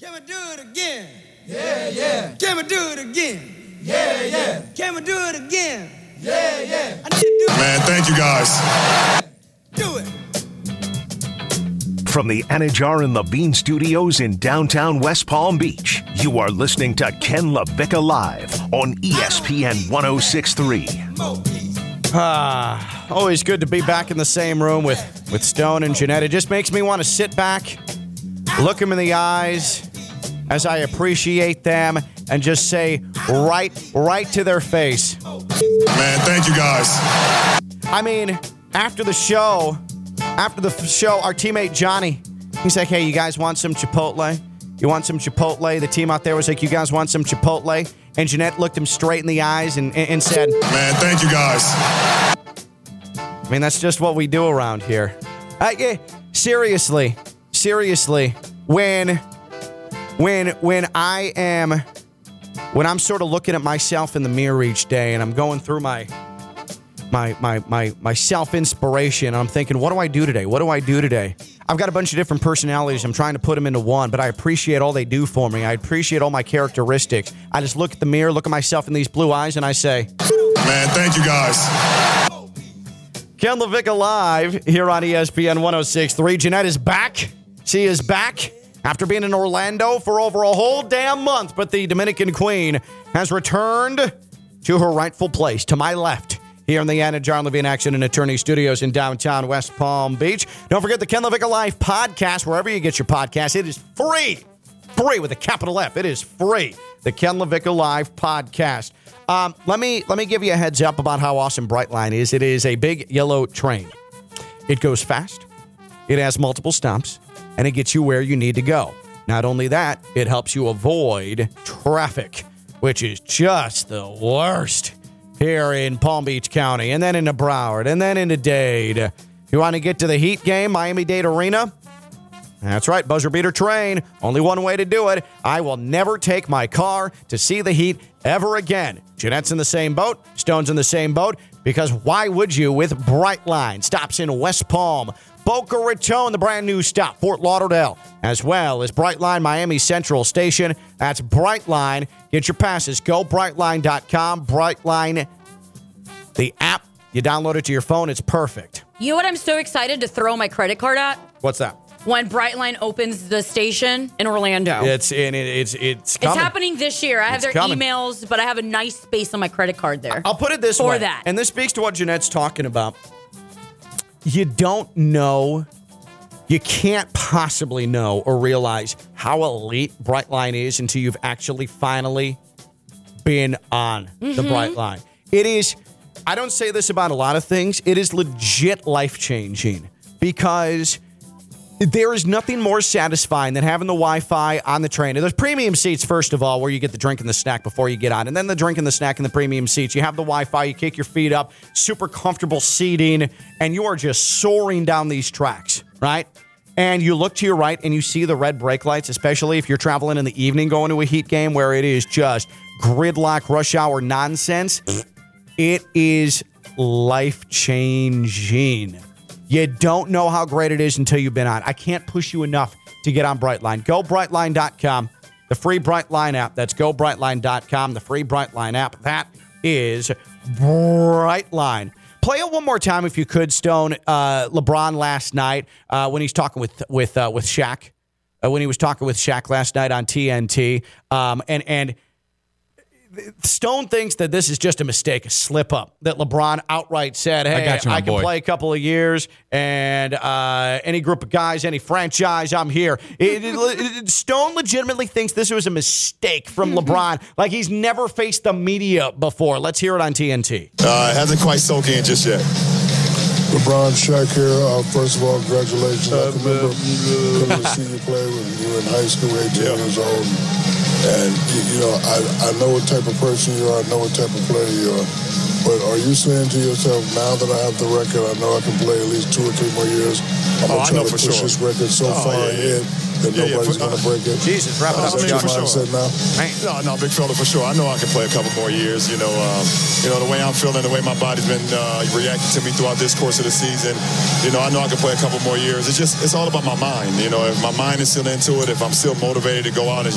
Can we do it again? Yeah, yeah, Can we do it again? yeah, yeah, Can we do it again? yeah, yeah. I need to do Man, thank you guys. Do it. From the Anidjar and Levine Studios in downtown West Palm Beach, you are listening to Ken LaVicka Live on ESPN 1063. Ah, always good to be back in the same room with, with Stone and Jeanette. It just makes me want to sit back, look him in the eyes as I appreciate them, and just say right, right to their face. Man, thank you guys. I mean, after the show, after the show, our teammate Johnny, he's like, "Hey, you guys want some Chipotle? You want some Chipotle?" The team out there was like, "You guys want some Chipotle?" And Jeanette looked him straight in the eyes and, and and said, Man, thank you guys. I mean, that's just what we do around here. Uh, yeah, seriously, seriously, when, when, when I am, when I'm sort of looking at myself in the mirror each day, and I'm going through my, my, my, my, my self inspiration, and I'm thinking, what do I do today? What do I do today? I've got a bunch of different personalities. I'm trying to put them into one, but I appreciate all they do for me. I appreciate all my characteristics. I just look at the mirror, look at myself in these blue eyes, and I say, Man, thank you guys. Ken LaVicka live here on ESPN 1063. Jeanette is back. She is back after being in Orlando for over a whole damn month, but the Dominican Queen has returned to her rightful place to my left here in the Anidjar Levine Action and Attorney Studios in downtown West Palm Beach. Don't forget the Ken LaVicka Live podcast, wherever you get your podcast. It is free. Free with a capital F. It is free. The Ken LaVicka Live podcast. Um, let me let me give you a heads up about how awesome Brightline is. It is a big yellow train. It goes fast. It has multiple stops, and it gets you where you need to go. Not only that, it helps you avoid traffic, which is just the worst here in Palm Beach County, and then into Broward, and then into Dade. You want to get to the Heat game, Miami Dade Arena? That's right, buzzer beater train. Only one way to do it. I will never take my car to see the Heat ever again. Jeanette's in the same boat, Stone's in the same boat, because why would you with Brightline? Stops in West Palm, Boca Raton, the brand new stop, Fort Lauderdale, as well as Brightline Miami Central Station. That's Brightline. Get your passes. Go brightline.com. Brightline, the app. You download it to your phone. It's perfect. You know what I'm so excited to throw my credit card at? What's that? When Brightline opens the station in Orlando. It's in it, it's it's coming. It's happening this year. I have It's their coming. emails, but I have a nice space on my credit card there. I'll put it this For way. that. And this speaks to what Jeanette's talking about. You don't know, you can't possibly know or realize how elite Brightline is until you've actually finally been on the Mm-hmm. Brightline. It is, I don't say this about a lot of things, it is legit life changing because there is nothing more satisfying than having the Wi-Fi on the train. And there's premium seats, first of all, where you get the drink and the snack before you get on, and then the drink and the snack in the premium seats. You have the Wi-Fi, you kick your feet up, super comfortable seating, and you are just soaring down these tracks, right? And you look to your right and you see the red brake lights, especially if you're traveling in the evening going to a heat game where it is just gridlock rush hour nonsense. It is life changing. You don't know how great it is until you've been on. I can't push you enough to get on Brightline. Go brightline.com, the free Brightline app. That's go brightline.com, the free Brightline app. That is Brightline. Play it one more time if you could, Stone. Uh, LeBron last night uh, when he's talking with with uh, with Shaq, uh, when he was talking with Shaq last night on TNT, um, and and Stone thinks that this is just a mistake, a slip up. That LeBron outright said, "Hey, I, got you, my can boy." play a couple of years, and uh, any group of guys, any franchise, I'm here." It- it- it- Stone legitimately thinks this was a mistake from LeBron, like he's never faced the media before. Let's hear it on TNT. Uh, it hasn't quite sunk in just yet. LeBron Shaq here. Uh, first of all, congratulations. I can remember coming to see you play when you were in high school, 18 years old. And, you, know, I, I know what type of person you are. I know what type of player you are. But are you saying to yourself, now that I have the record, I know I can play at least two or three more years. I'm Oh, going to try know to for push sure. this record so Oh, far yeah, yeah. ahead that Yeah, yeah, nobody's for- going to break it. Jesus, wrap it up, Is that Chuck. your For sure. mindset now? Man. No, no, big fella for sure. I know I can play a couple more years. You know, um, you know the way I'm feeling, the way my body's been uh, reacting to me throughout this course of the season. You know, I know I can play a couple more years. It's just, it's all about my mind. You know, if my mind is still into it, if I'm still motivated to go out and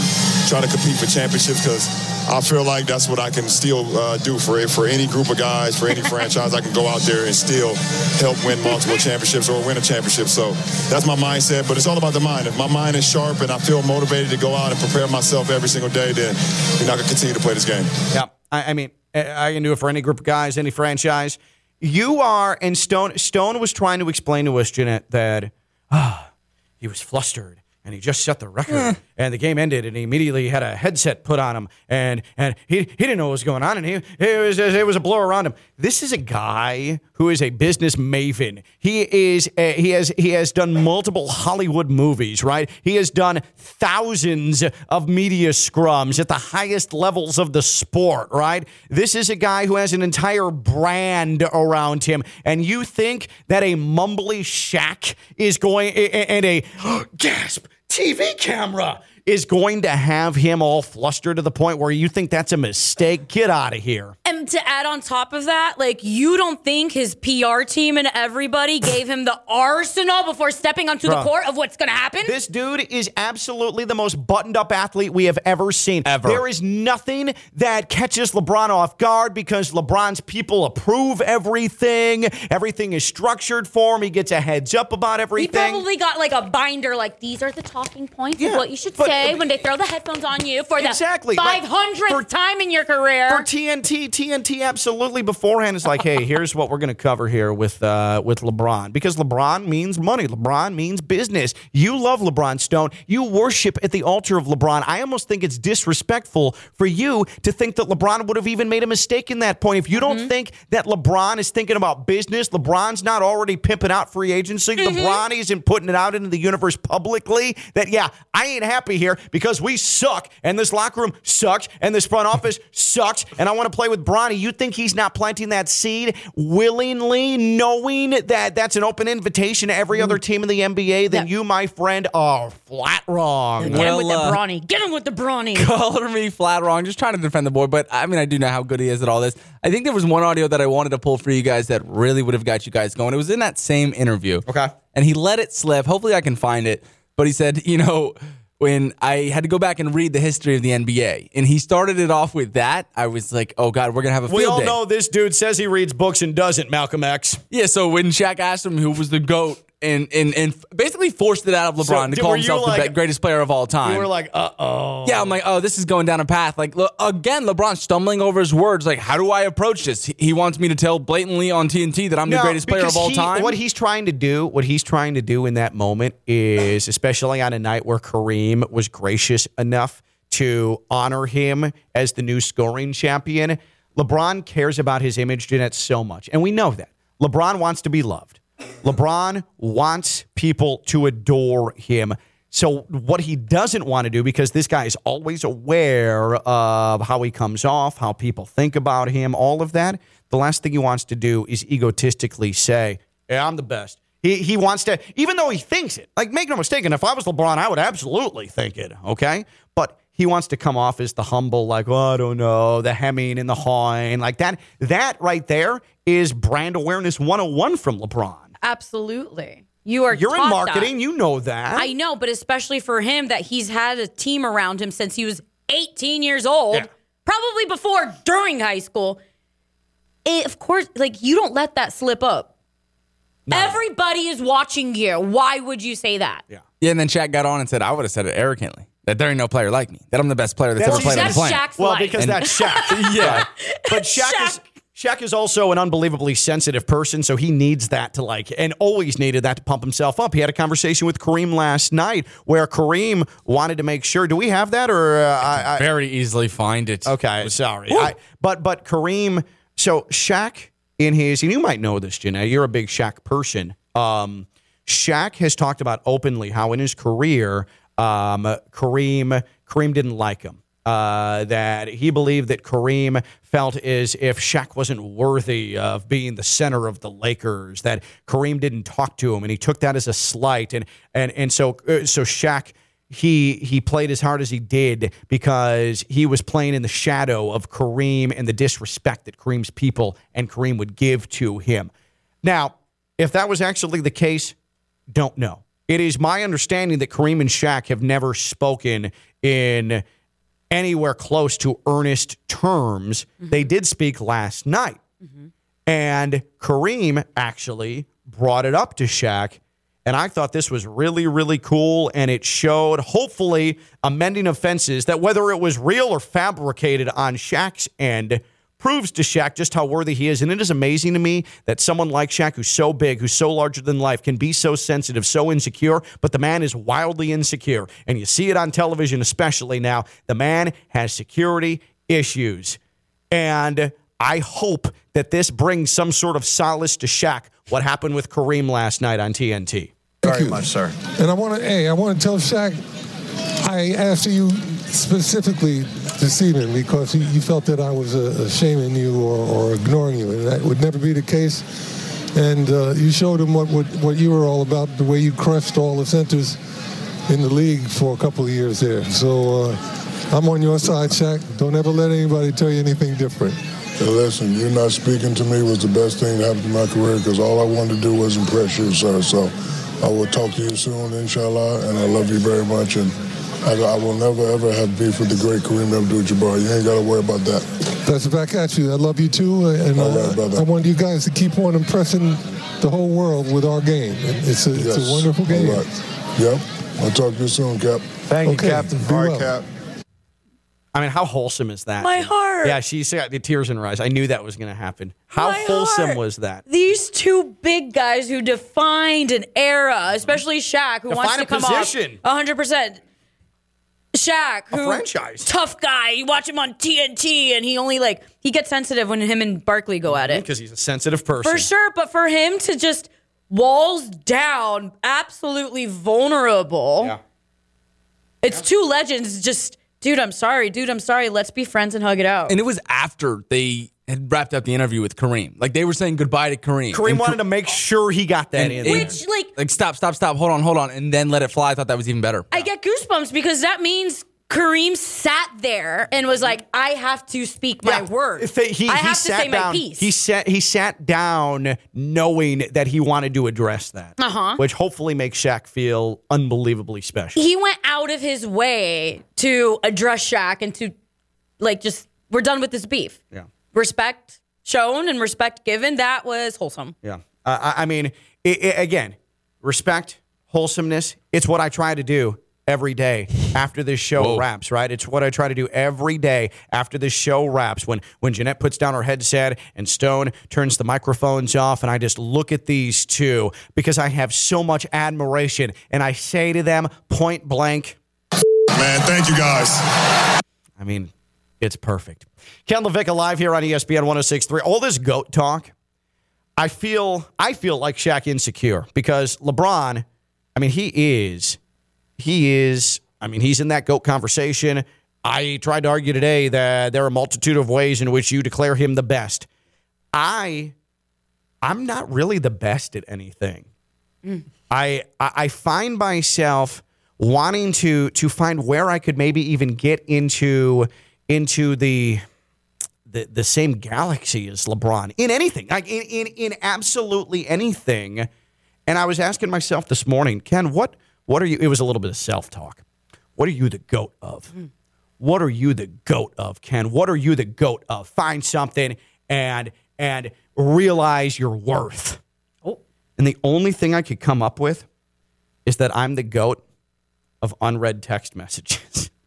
try to compete for championships, because I feel like that's what I can still uh, do for for any group of guys, for any franchise. I can go out there and still help win multiple championships or win a championship. So that's my mindset. But it's all about the mind. If my mind is sharp and I feel motivated to go out and prepare myself every single day, then you know I can continue to play this game. Yeah, I, I mean, I I can do it for any group of guys, any franchise. You are, and Stone. Stone was trying to explain to us, Jeanette, that ah, he was flustered and he just set the record, and the game ended, and he immediately had a headset put on him, and and he he didn't know what was going on, and he it was it was a blur around him. This is a guy who is a business maven. He is a, he has he has done multiple Hollywood movies, right? He has done thousands of media scrums at the highest levels of the sport, right? This is a guy who has an entire brand around him, and you think that a mumbly Shaq is going and a gasp TV camera is going to have him all flustered to the point where you think that's a mistake? Get out of here. And to add on top of that, like you don't think his PR team and everybody gave him the arsenal before stepping onto Bruh. the court of what's going to happen? This dude is absolutely the most buttoned up athlete we have ever seen. Ever. There is nothing that catches LeBron off guard because LeBron's people approve everything. Everything is structured for him. He gets a heads up about everything. he probably got like a binder, like these are the talking points Yeah, of what you should but- say when they throw the headphones on you for the Exactly, like, for- time in your career. for TNT, TNT absolutely beforehand is like, hey, here's what we're going to cover here with uh, with LeBron because LeBron means money. LeBron means business. You love LeBron Stone. You worship at the altar of LeBron. I almost think it's disrespectful for you to think that LeBron would have even made a mistake in that point. If you don't think that LeBron is thinking about business, LeBron's not already pimping out free agency. LeBron isn't putting it out into the universe publicly. That yeah, I ain't happy here because we suck and this locker room sucks and this front office sucks and I want to play with Bronny. You think he's not planting that seed willingly, knowing that that's an open invitation to every other team in the NBA? Then Yeah. you, my friend, are flat wrong. Get him with the uh, Bronny. Get him with the Bronny. color me flat wrong. Just trying to defend the boy, but I mean, I do know how good he is at all this. I think there was one audio that I wanted to pull for you guys that really would have got you guys going. It was in that same interview. Okay. And he let it slip. Hopefully, I can find it. But he said, you know, when I had to go back and read the history of the NBA, and he started it off with that, I was like, oh God, we're gonna have a field We all day. know this dude says he reads books and doesn't, Malcolm X. Yeah, so when Shaq asked him who was the GOAT and and, and basically forced it out of So, LeBron to call himself the like- be- greatest player of all time. You were like, uh oh. yeah, I'm like, oh, this is going down a path. Like, look, again, LeBron stumbling over his words. Like, how do I approach this? He, he wants me to tell blatantly on TNT that I'm the greatest player of all he- time. What he's trying to do, what he's trying to do in that moment is, especially on a night where Kareem was gracious enough to honor him as the new scoring champion. LeBron cares about his image, Jeanette, so much, and we know that. LeBron wants to be loved. LeBron wants people to adore him. So what he doesn't want to do, because this guy is always aware of how he comes off, how people think about him, all of that. The last thing he wants to do is egotistically say, "Yeah, I'm the best." He he wants to, even though he thinks it. Like, make no mistake. And if I was LeBron, I would absolutely think it. Okay, but he wants to come off as the humble, like, oh, I don't know, the hemming and the hawing, like that. That right there is brand awareness 101 from LeBron. Absolutely. You are You're in taught marketing, that. you know that. I know, but especially for him that he's had a team around him since he was 18 years old, Yeah. probably before during high school. It, of course, like you don't let that slip up. Everybody is watching you. Why would you say that? Yeah. yeah, and then Shaq got on and said, I would have said it arrogantly that there ain't no player like me. That I'm the best player that's, That's ever played on the That's planet. Shaq's Well, life. because that's Shaq. Yeah. But Shaq, is Shaq is also an unbelievably sensitive person, so he needs that to like, and always needed that to pump himself up. He had a conversation with Kareem last night where Kareem wanted to make sure. Do we have that, or uh, I, I, Very easily find it. Okay, sorry. I, but but Kareem, so Shaq in his, and you might know this, Janae. You're a big Shaq person. Um, Shaq has talked about openly how in his career, um, Kareem Kareem didn't like him. Uh, that he believed that Kareem felt as if Shaq wasn't worthy of being the center of the Lakers. That Kareem didn't talk to him, and he took that as a slight. And and and so uh, so Shaq he he played as hard as he did because he was playing in the shadow of Kareem and the disrespect that Kareem's people and Kareem would give to him. Now, if that was actually the case, don't know. It is my understanding that Kareem and Shaq have never spoken in anywhere close to earnest terms. They mm-hmm. did speak last night. Mm-hmm. And Kareem actually brought it up to Shaq. And I thought this was really, really cool. And it showed, hopefully, amending offenses that whether it was real or fabricated on Shaq's end proves to Shaq just how worthy he is. And it is amazing to me that someone like Shaq, who's so big, who's so larger than life, can be so sensitive, so insecure, but the man is wildly insecure. And you see it on television, especially now. The man has security issues. And I hope that this brings some sort of solace to Shaq, what happened with Kareem last night on TNT. Thank Very much, sir. And I want to, hey, I want to tell Shaq, I asked you specifically this evening because you, felt that I was uh, shaming you or, or ignoring you, and that would never be the case. And uh, you showed him what, what what you were all about, the way you crushed all the centers in the league for a couple of years there. So uh, I'm on your side, Shaq. Don't ever let anybody tell you anything different. listen, you not speaking to me was the best thing that happened to my career because all I wanted to do was impress you, sir. So I will talk to you soon, inshallah, and I love you very much. And I, I will never, ever have beef with the great Kareem Abdul-Jabbar. You ain't got to worry about that. That's back at you. I love you too, and All right, uh, brother. I want you guys to keep on impressing the whole world with our game. It's a, it's a wonderful game. All right. Yep. I'll talk to you soon, Cap. Thank you, Captain. Be All right, well. Cap. I mean, how wholesome is that? My heart. Yeah, she's got the tears in her eyes. I knew that was going to happen. How My wholesome heart. was that? These two big guys who defined an era, especially Shaq, who wants to a come position. off 100%. Shaq, A who franchise. tough guy. You watch him on TNT, and he only like he gets sensitive when him and Barkley go at it. Because he's a sensitive person. For sure, but for him to just walls down, absolutely vulnerable. Yeah. It's two legends. Just, dude, I'm sorry, dude, I'm sorry. Let's be friends and hug it out. And it was after they had wrapped up the interview with Kareem. Like they were saying goodbye to Kareem. Kareem And wanted to make sure he got that and- in. and- there. Which, like, like stop, stop, stop. Hold on, hold on, and then let it fly. I thought that was even better. I get goosebumps because that means Kareem sat there and was like, I have to speak my Yeah. word. If he, I he have to sat say down, my piece. He sat he sat down knowing that he wanted to address that. Uh-huh. Which hopefully makes Shaq feel unbelievably special. he went out of his way to address Shaq and to, like, just, we're done with this beef. Yeah. Respect shown and respect given. That was wholesome. Yeah. Uh, I I mean, i i again, respect, wholesomeness. It's what I try to do every day after this show Whoa. wraps, right? It's what I try to do every day after this show wraps. When when Jeanette puts down her headset and Stone turns the microphones off, and I just look at these two because I have so much admiration, and I say to them point blank, Man, thank you guys. I mean, it's perfect. Ken Levick live here on ESPN 1063. All this GOAT talk, I feel I feel like Shaq insecure because LeBron, I mean, he is he is I mean, he's in that GOAT conversation. I tried to argue today that there are a multitude of ways in which you declare him the best. I I'm not really the best at anything. Mm. I I I find myself wanting to to find where I could maybe even get into into the the, the same galaxy as LeBron in anything, like in, in in absolutely anything. And I was asking myself this morning, Ken, what what are you? It was a little bit of self talk. What are you the goat of? Hmm. What are you the goat of, Ken? What are you the goat of? Find something and and realize your worth. Oh. And the only thing I could come up with is that I'm the goat of unread text messages.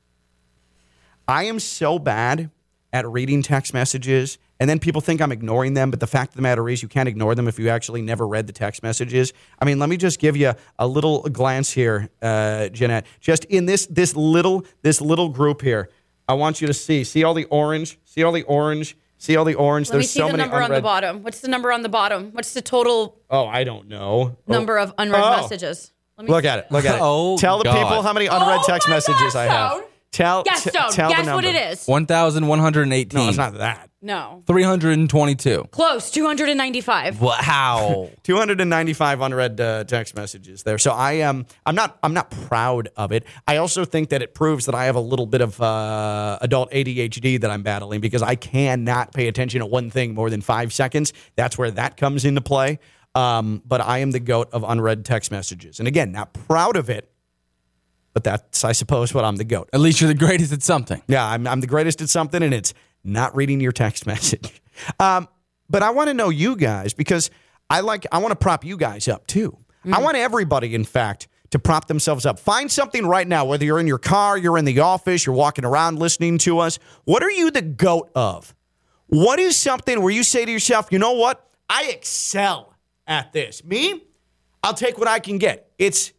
I am so bad at reading text messages, and then people think I'm ignoring them. But the fact of the matter is, you can't ignore them if you actually never read the text messages. I mean, let me just give you a little glance here, uh, Jeanette. Just in this this little this little group here, I want you to see see all the orange, see all the orange, see all the orange. Let me There's see so the many number on the bottom. What's the number on the bottom? What's the total Oh, I don't know. Oh. number of unread Oh. messages? Let me Look see at it. Look at it. Oh, tell the God. people how many unread Oh text messages gosh, I have. Stone. Tell Guess t- Stone. tell the Guess what it is. One thousand one hundred eighteen. No, it's not that. No. 322. Close. 295. Wow. 295 unread uh, text messages there. So I am I'm not I'm not proud of it. I also think that it proves that I have a little bit of uh, adult ADHD that I'm battling because I cannot pay attention to one thing more than five seconds. That's where that comes into play. Um, but I am the goat of unread text messages, and again, not proud of it. But that's I suppose what I'm the goat. At least you're the greatest at something. Yeah, I'm, I'm the greatest at something, and it's not reading your text message. Um, but I want to know you guys because I like I want to prop you guys up too. I want everybody, in fact, to prop themselves up. Find something right now, whether you're in your car, you're in the office, you're walking around listening to us. What are you the goat of? What is something where you say to yourself, you know what? I excel at this. Me, I'll take what I can get. It's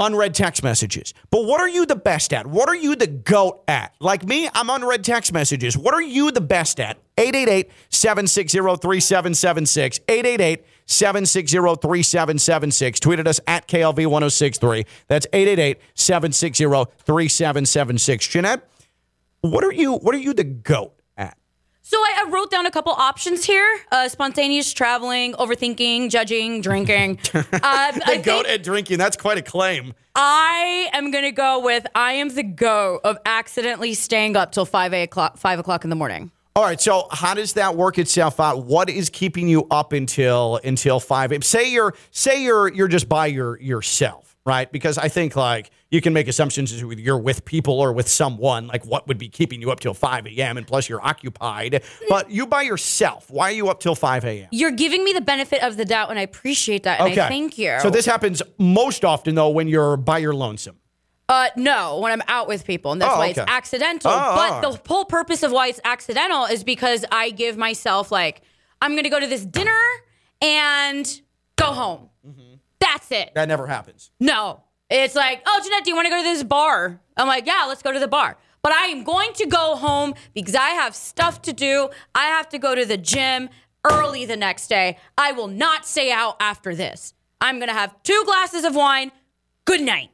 unread text messages. But what are you the best at? What are you the goat at? Like me, I'm unread text messages. What are you the best at? 888 760 3776. 888 760 3776. Tweeted us at KLV 1063. That's 888 760 3776. Jeanette, what are you what are you the goat at? So I, I wrote down a couple options here: uh, spontaneous traveling, overthinking, judging, drinking. uh, I The goat at drinking. That's quite a claim. I am gonna go with I am the go of accidentally staying up till five o'clock, five o'clock in the morning. All right, so how does that work itself out? What is keeping you up until until five? Say you're say you're you're just by your yourself, right? Because I think like you can make assumptions as you're with people or with someone. Like what would be keeping you up till five a.m. and plus you're occupied. But you by yourself. Why are you up till five a.m.? You're giving me the benefit of the doubt, and I appreciate that. And I thank you. So this happens most often though when you're by your lonesome. Uh, no, when I'm out with people, and that's Oh, why okay. it's accidental. Oh, but oh. the whole purpose of why it's accidental is because I give myself like I'm gonna go to this dinner and go home. Mm-hmm. That's it. That never happens. No, it's like, oh, Jeanette, do you want to go to this bar? I'm like, yeah, let's go to the bar. But I am going to go home because I have stuff to do. I have to go to the gym early the next day. I will not stay out after this. I'm gonna have two glasses of wine. Good night.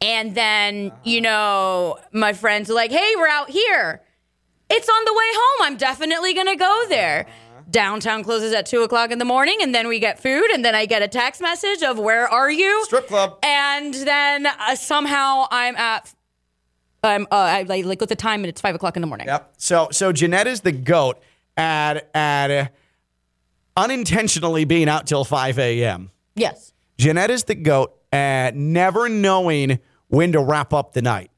And then, you know, my friends are like, hey, we're out here. It's on the way home. I'm definitely going to go there. Downtown closes at two o'clock in the morning, and then we get food, and then I get a text message of where are you? Strip club. And then uh, somehow I'm at, I'm uh, I like look at the time, and it's five o'clock in the morning. Yep. So so Jeanette is the goat at at uh, unintentionally being out till five a.m. Yes. Jeanette is the goat at never knowing when to wrap up the night.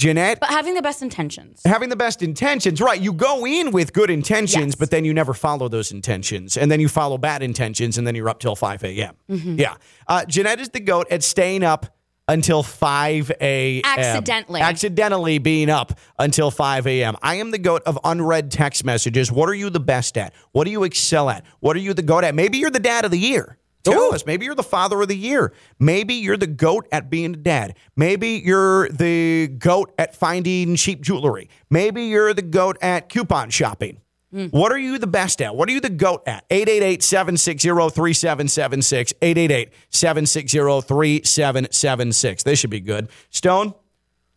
Jeanette But having the best intentions. having the best intentions, right? You go in with good intentions, Yes. but then you never follow those intentions, and then you follow bad intentions, and then you're up till five a.m. Mm-hmm. Yeah, uh, Jeanette is the goat at staying up until five a.m. Accidentally. accidentally being up until five a.m. I am the goat of unread text messages. What are you the best at? What do you excel at? What are you the goat at? Maybe you're the dad of the year. Tell us. Maybe you're the father of the year. Maybe you're the goat at being a dad. Maybe you're the goat at finding cheap jewelry. Maybe you're the goat at coupon shopping. Hmm. What are you the best at? What are you the goat at? 888 760 3776. 888 760 3776. This should be good. Stone,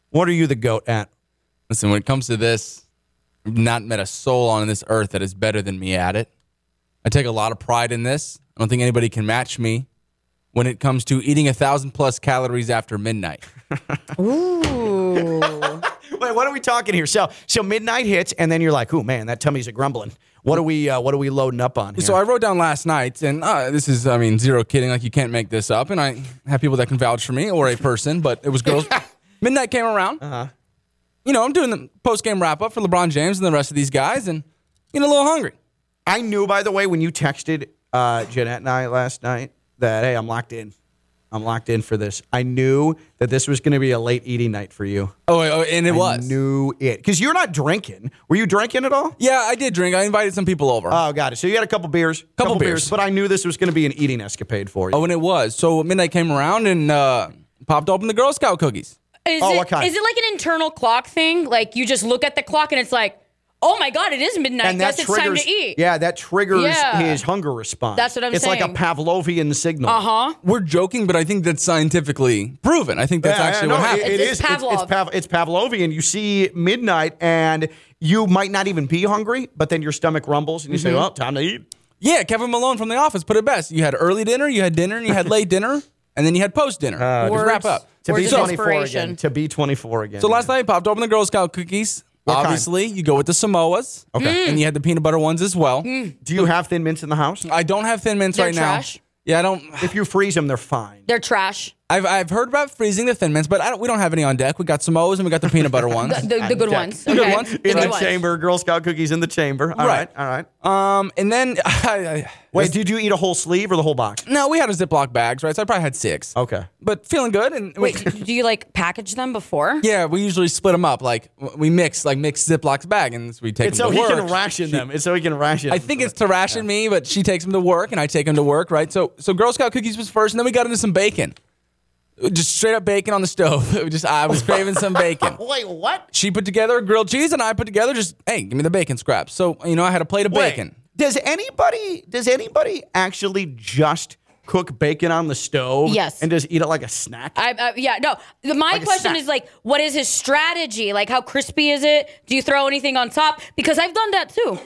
what are you the goat at? Listen, when it comes to this, I've not met a soul on this earth that is better than me at it. I take a lot of pride in this. I don't think anybody can match me when it comes to eating a thousand plus calories after midnight. Ooh. Wait, what are we talking here? So, so midnight hits, and then you're like, "Ooh, man, that tummy's a grumbling." What are we? Uh, what are we loading up on here? So I wrote down last night, and uh, this is, I mean, zero kidding. Like you can't make this up. And I have people that can vouch for me or a person, but it was girls. Midnight came around. Uh-huh. You know, I'm doing the post game wrap up for LeBron James and the rest of these guys, and getting a little hungry. I knew, by the way, when you texted uh, Jeanette and I last night that hey, I'm locked in. I'm locked in for this. I knew that this was going to be a late eating night for you. Oh, oh and it was. I was. knew it because you're not drinking. Were you drinking at all? Yeah, I did drink. I invited some people over. Oh, got it. So you had a couple beers, Couple beers. but I knew this was going to be an eating escapade for you. oh, and it was. So midnight came around and uh, popped open the Girl Scout cookies. Is Oh, it, what kind? Is it like an internal clock thing? Like you just look at the clock and it's like, oh my god, it is midnight. and that Guess it's triggers. time to eat. Yeah, that triggers Yeah. his hunger response. That's what I'm saying. it's like a. Pavlovian signal. Uh huh. We're joking, but I think that's scientifically proven. I think that's Yeah, actually no, what it- happened. it It's- is. it's It's, it's, Pavlov. Pav, it's Pavlovian. You see midnight, and you might not even be hungry, but then your stomach rumbles, and you Mm-hmm. say, "Well, time to eat." Yeah, Kevin Malone from The Office put it best. You had early dinner, you had dinner, and you had late dinner, and then you had post dinner. Uh, Just wrap up. To Words be 24 again. To be 24 again. So last night, I popped open the Girl Scout cookies. What kind? Obviously, you go with the Samoas. Okay. And mm. you had the peanut butter ones as well. Mm. do you have thin mints in the house? I don't have thin mints They're right trash? now. Yeah, I don't. If you freeze them, they're fine. They're trash. I've, I've heard about freezing the thin mints, but I don't, we don't have any on deck. We got Samoas and we got the peanut butter ones. The, the good Okay. ones. The good ones. In good the ones. chamber, Girl Scout cookies in the chamber. All right, Right. all right. Um, and then I, I, Wait, did you eat a whole sleeve or the whole box? no, we had a Ziploc bags, right? So I probably had six. Okay. but feeling good. And Wait, do you like package them before? yeah, we usually split them up. Like we mix, like mix Ziploc's bag, and we take them. It's them so to he can ration them. It's so he can ration. I think it's to ration me, but she takes them to work, and I take them to work, right? So, so Girl Scout cookies was first, and then we got into some bacon, just straight up bacon on the stove. Just I was craving some bacon. Wait, what? She put together grilled cheese, and I put together just hey, give me the bacon scraps. So you know, I had a plate of Wait, bacon. Does anybody does anybody actually just cook bacon on the stove? Yes. And just eat it like a snack? I, uh, yeah, no. My Like question is like, what is his strategy? Like, how crispy is it? Do you throw anything on top? Because I've done that too.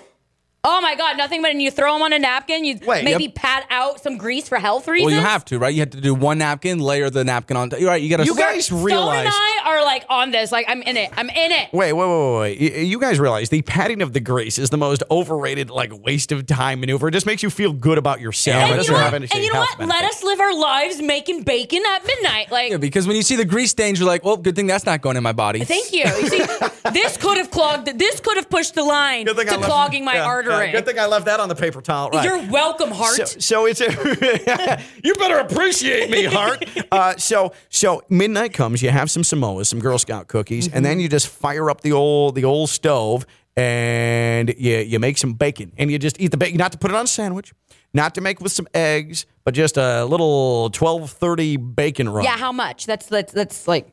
Oh my God, nothing but and you throw them on a napkin. You Wait, maybe yep. pat out some grease for health reasons. Well, you have to, right? You have to do one napkin, layer the napkin on. You're right. You got to. you guys Stone realize and I are like on this. Like, I'm in it. I'm in it. Wait, wait, wait, wait, wait. You guys realize the patting of the grease is the most overrated, like, waste of time maneuver. It just makes you feel good about yourself. And it you doesn't know have what? any And you know health what? Let us live our lives making bacon at midnight. Like, Yeah, because when you see the grease stains, you're like, well, good thing that's not going in my body. thank you. You see, this could have clogged. This could have pushed the line to I left- clogging my yeah, yeah, good thing I left that on the paper towel. Right. You're welcome, Hart. So, so it's a, you better appreciate me, Hart. Uh, so so midnight comes, you have some Samoas, some Girl Scout cookies, and Mm-hmm. then you just fire up the old the old stove and you you make some bacon and you just eat the bacon. Not to put it on a sandwich, not to make with some eggs, but just a little twelve thirty bacon run. yeah, how much? That's that's that's like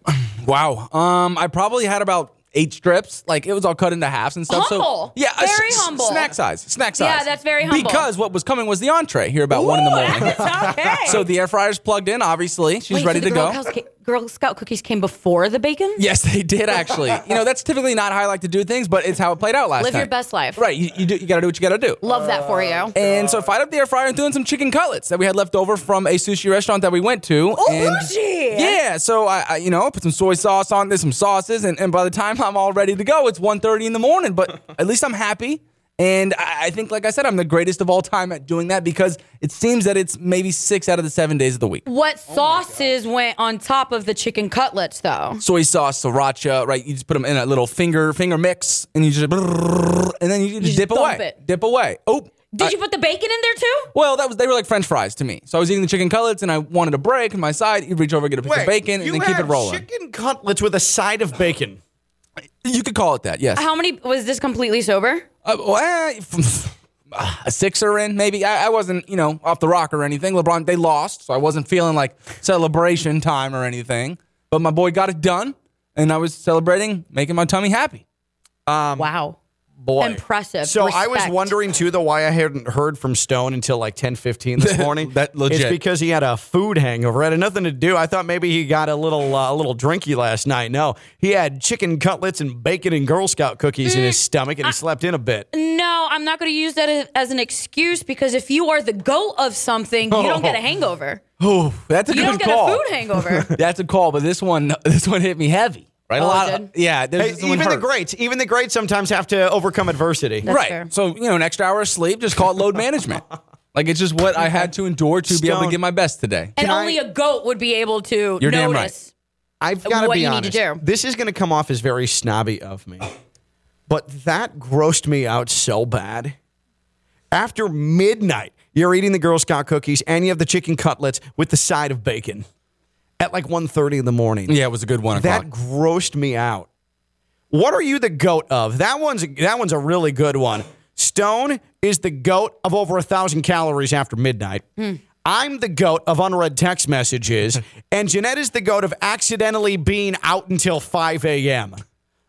Wow. Um, I probably had about eight strips. Like it was all cut into halves and stuff. Humble. So yeah, uh, a Very s- humble. Snack size. Snack size. Yeah, that's very humble. Because what was coming was the entree here about one in the morning. okay. so the air fryer's plugged in. Obviously, she's Wait, ready so to go. Girl Scout cookies came before the bacon. Yes, they did actually. you know, that's typically not how I like to do things, but it's how it played out last time. Live time. your best life. Right. You, you do. You got to do what you got to do. Love that for you. Uh, and so I fired up the air fryer and threw in some chicken cutlets that we had left over from a sushi restaurant that we went to. Oh, and bougie. Yeah, so I, I, you know, put some soy sauce on there, some sauces, and, and by the time I'm all ready to go, it's 1.30 in the morning. But at least I'm happy. And I, I think, like I said, I'm the greatest of all time at doing that because it seems that it's maybe six out of the seven days of the week. What oh sauces went on top of the chicken cutlets, though? Soy sauce, sriracha, right? You just put them in a little finger finger mix, and you just and then you just, just dip dump away, it. dip away. Oh, Did I- you put the bacon in there too? Well, that was they were like French fries to me. So I was eating the chicken cutlets, and I wanted a break. On my side, you reach over, get a piece Wait, of bacon, and then keep it had rolling. Chicken cutlets with a side of bacon. You could call it that, yes. How many was this completely sober? Uh, well, eh, a sixer in, maybe. I, I wasn't, you know, off the rock or anything. LeBron, they lost, so I wasn't feeling like celebration time or anything. But my boy got it done, and I was celebrating, making my tummy happy. wow. Boy. Impressive. So I was wondering too, though, why I hadn't heard from Stone until like ten fifteen this morning. That legit. It's because he had a food hangover. It had nothing to do. I thought maybe he got a little uh, a little drinky last night. No, he had chicken cutlets and bacon and Girl Scout cookies in his stomach, and he slept in a bit. No, I'm not going to use that as- as an excuse because if you are the goat of something, you don't get a hangover. Oh, that's a You good don't get call. a food hangover. That's a call, but this one, this one hit me heavy. Right, Oh, a lot. Of, yeah, there's Hey, this one even the greats, even the greats sometimes have to overcome adversity. That's right. fair. So you know, an extra hour of sleep, just call it load management. Like it's just what I had to endure to be able to get my best today. and Can only a goat would be able to You're damn notice. I've got to what be you need to honest. do. This is going to come off as very snobby of me, but that grossed me out so bad. After midnight, you're eating the Girl Scout cookies and you have the chicken cutlets with the side of bacon at like 1.30 in the morning. Yeah, it was a good one That o'clock. grossed me out. What are you the goat of? That one's that one's a really good one. Stone is the goat of over a thousand calories after midnight. Hmm. I'm the goat of unread text messages, and Jeanette is the goat of accidentally being out until 5 a.m.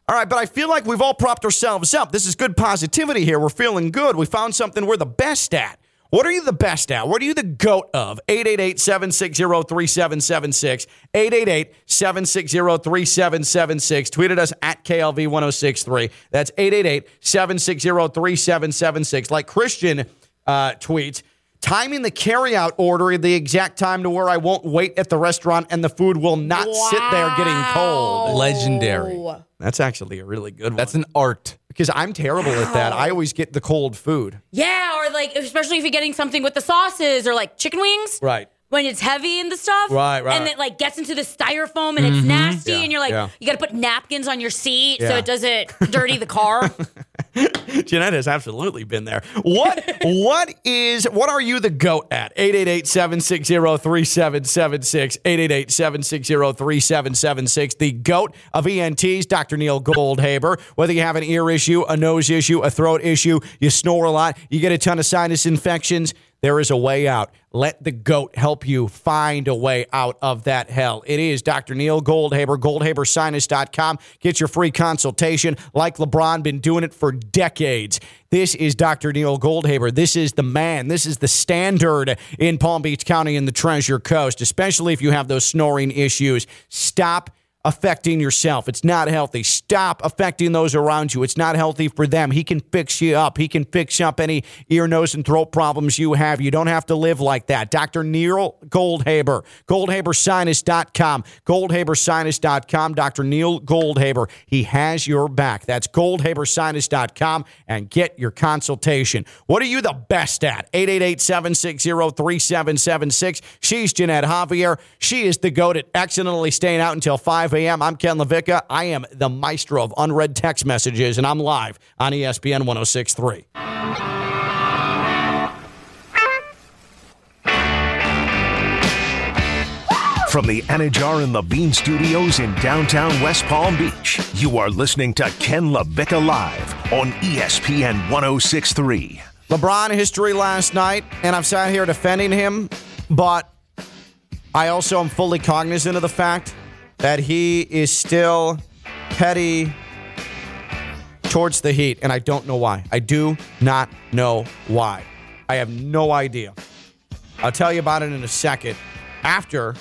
All right, but I feel like we've all propped ourselves up. This is good positivity here. We're feeling good. We found something we're the best at. What are you the best at? What are you the goat of? 888 760 3776. 888 760 3776. Tweeted us at KLV 1063. That's 888 760 3776. Like Christian uh, tweets, timing the carryout order at the exact time to where I won't wait at the restaurant and the food will not sit there getting cold. Legendary. That's actually a really good one. That's an art. Because I'm terrible at that. I always get the cold food. Yeah, or like especially if you're getting something with the sauces or like chicken wings. Right. When it's heavy and the stuff. Right, right. And it like gets into the styrofoam and it's mm-hmm. nasty Yeah, and you're like, yeah. you gotta put napkins on your seat so it doesn't dirty the car. Jeanette has absolutely been there. What what is what are you the goat at? 888-760-3776. 888-760-3776. The goat of ENTs, Dr. Neil Goldhaber. Whether you have an ear issue, a nose issue, a throat issue, you snore a lot, you get a ton of sinus infections, there is a way out. Let the goat help you find a way out of that hell. It is Dr. Neil Goldhaber, goldhabersinus.com. Get your free consultation. Like LeBron, been doing it for decades. This is Dr. Neil Goldhaber. This is the man. This is the standard in Palm Beach County and the Treasure Coast, especially if you have those snoring issues. Stop affecting yourself. It's not healthy. Stop affecting those around you. It's not healthy for them. He can fix you up. He can fix up any ear, nose, and throat problems you have. You don't have to live like that. Dr. Neil Goldhaber, goldhabersinus.com, goldhabersinus.com, Dr. Neil Goldhaber. He has your back. That's goldhabersinus.com and get your consultation. What are you the best at? 888-760-3776. She's Jeanette Javier. She is the goat at accidentally staying out until 5 a.m. I'm Ken LaVicka. I am the maestro of unread text messages, and I'm live on ESPN 1063. From the Anidjar and Levine Studios in downtown West Palm Beach, you are listening to Ken LaVicka Live on ESPN 1063. LeBron history last night, and I've sat here defending him, but I also am fully cognizant of the fact that he is still petty towards the Heat, and I don't know why. I do not know why. I have no idea. I'll tell you about it in a second. After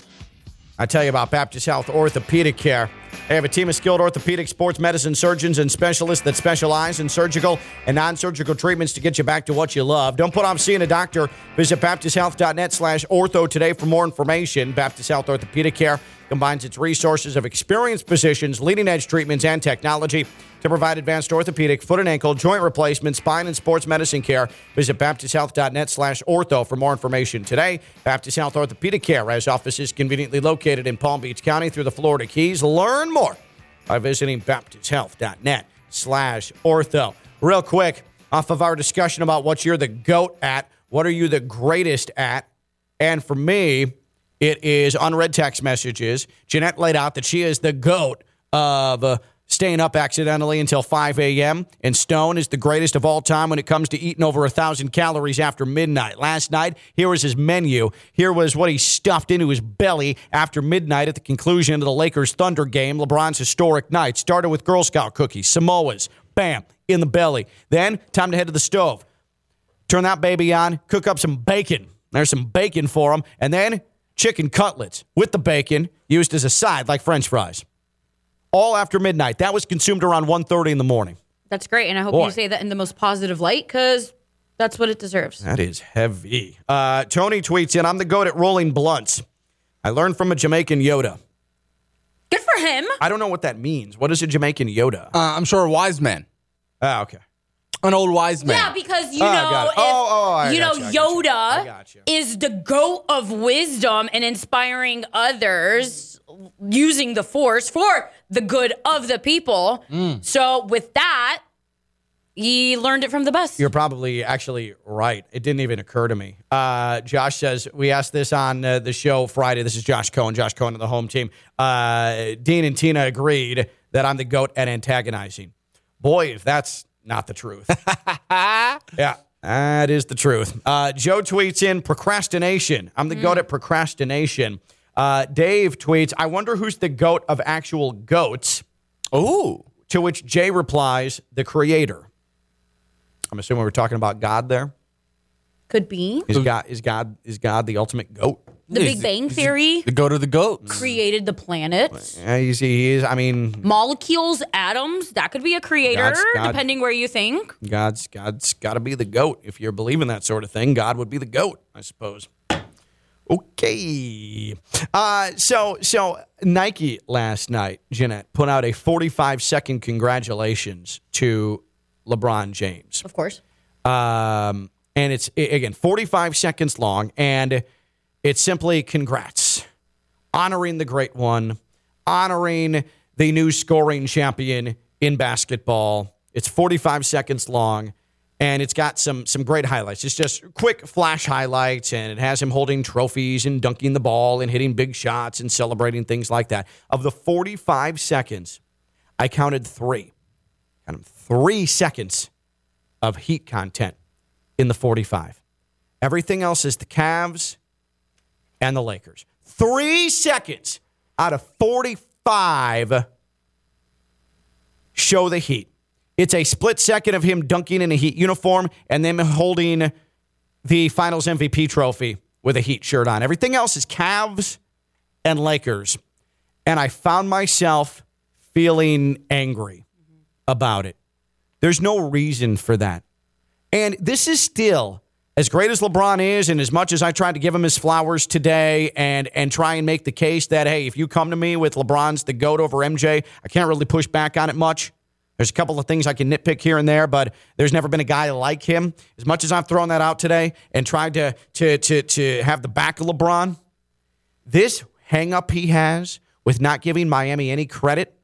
I tell you about Baptist Health Orthopedic Care. They have a team of skilled orthopedic sports medicine surgeons and specialists that specialize in surgical and non-surgical treatments to get you back to what you love. Don't put off seeing a doctor. Visit baptisthealth.net slash ortho today for more information. Baptist Health Orthopedic Care combines its resources of experienced physicians, leading edge treatments, and technology to provide advanced orthopedic, foot and ankle, joint replacement, spine, and sports medicine care. Visit baptisthealth.net slash ortho for more information today. Baptist Health Orthopedic Care has offices conveniently located in Palm Beach County through the Florida Keys. Learn more by visiting baptisthealth.net slash ortho. Real quick, off of our discussion about what you're the GOAT at, what are you the greatest at? And for me, it is unread text messages. Jeanette laid out that she is the GOAT of uh, staying up accidentally until 5 a.m. And Stone is the greatest of all time when it comes to eating over a 1,000 calories after midnight. Last night, here was his menu. Here was what he stuffed into his belly after midnight at the conclusion of the Lakers Thunder game, LeBron's historic night. Started with Girl Scout cookies, Samoas, bam, in the belly. Then, time to head to the stove. Turn that baby on, cook up some bacon. There's some bacon for him. And then chicken cutlets with the bacon used as a side like french fries. All after midnight. That was consumed around 1.30 in the morning. That's great. And I hope Boy. you say that in the most positive light because that's what it deserves. That is heavy. Uh, Tony tweets in, I'm the goat at rolling blunts. I learned from a Jamaican Yoda. Good for him. I don't know what that means. What is a Jamaican Yoda? Uh, I'm sure a wise man, Ah, okay. An old wise man. Yeah, because you Oh, know, if, Oh, oh, I you know, you, I you. Yoda you. is the goat of wisdom and inspiring others using the force for the good of the people. Mm. So with that, he learned it from the best. You're probably actually right. It didn't even occur to me. Uh, Josh says, we asked this on uh, the show Friday. This is Josh Cohen, Josh Cohen of the home team. Uh, Dean and Tina agreed that I'm the GOAT at antagonizing. Boy, if that's not the truth. yeah, that is the truth. Uh, Joe tweets in procrastination. I'm the GOAT at procrastination. Uh, Dave tweets, I wonder who's the GOAT of actual goats. Ooh. To which Jay replies, the creator. I'm assuming we're talking about God there. Could be. Is God is God is God the ultimate goat? The Big Bang Theory The goat of the goats. created the planets. Yeah, he's, he is. I mean, Molecules, atoms, that could be a creator, God's God. depending where you think. God's God's got to be the goat. If you're believing that sort of thing, God would be the goat, I suppose. Okay. Uh, so so Nike last night, Jeanette put out a 45 second congratulations to LeBron James. Of course. Um, and it's a- again 45 seconds long, and it's simply congrats, honoring the great one, honoring the new scoring champion in basketball. It's 45 seconds long, and it's got some some great highlights. It's just quick flash highlights, and it has him holding trophies and dunking the ball and hitting big shots and celebrating things like that. Of the 45 seconds, I counted three. Counted three seconds of heat content in the 45. Everything else is the Cavs and the Lakers. Three seconds out of 45 show the heat. It's a split second of him dunking in a heat uniform and then holding the finals MVP trophy with a heat shirt on. Everything else is Cavs and Lakers. And I found myself feeling angry about it. There's no reason for that. And this is still as great as LeBron is, and as much as I tried to give him his flowers today and and try and make the case that hey, if you come to me with LeBron's the goat over MJ, I can't really push back on it much. There's a couple of things I can nitpick here and there, but there's never been a guy like him. As much as I've thrown that out today and tried to to to to have the back of LeBron, this hang up he has with not giving Miami any credit,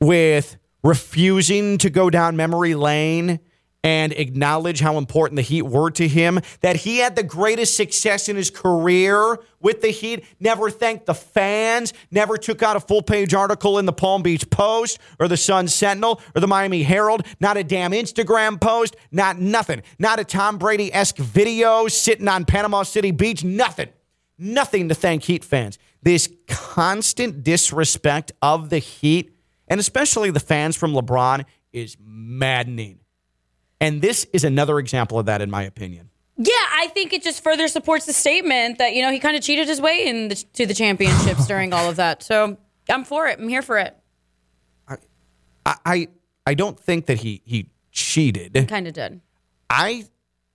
with refusing to go down memory lane and acknowledge how important the Heat were to him, that he had the greatest success in his career with the Heat, never thanked the fans, never took out a full page article in the Palm Beach Post or the Sun Sentinel or the Miami Herald, not a damn Instagram post, not nothing, not a Tom Brady esque video sitting on Panama City Beach, nothing. Nothing to thank Heat fans. This constant disrespect of the Heat, and especially the fans from LeBron, is maddening. And this is another example of that, in my opinion. Yeah, I think it just further supports the statement that you know he kind of cheated his way into the championships during all of that. So I'm for it. I'm here for it. I, I, I don't think that he he cheated. Kind of did. I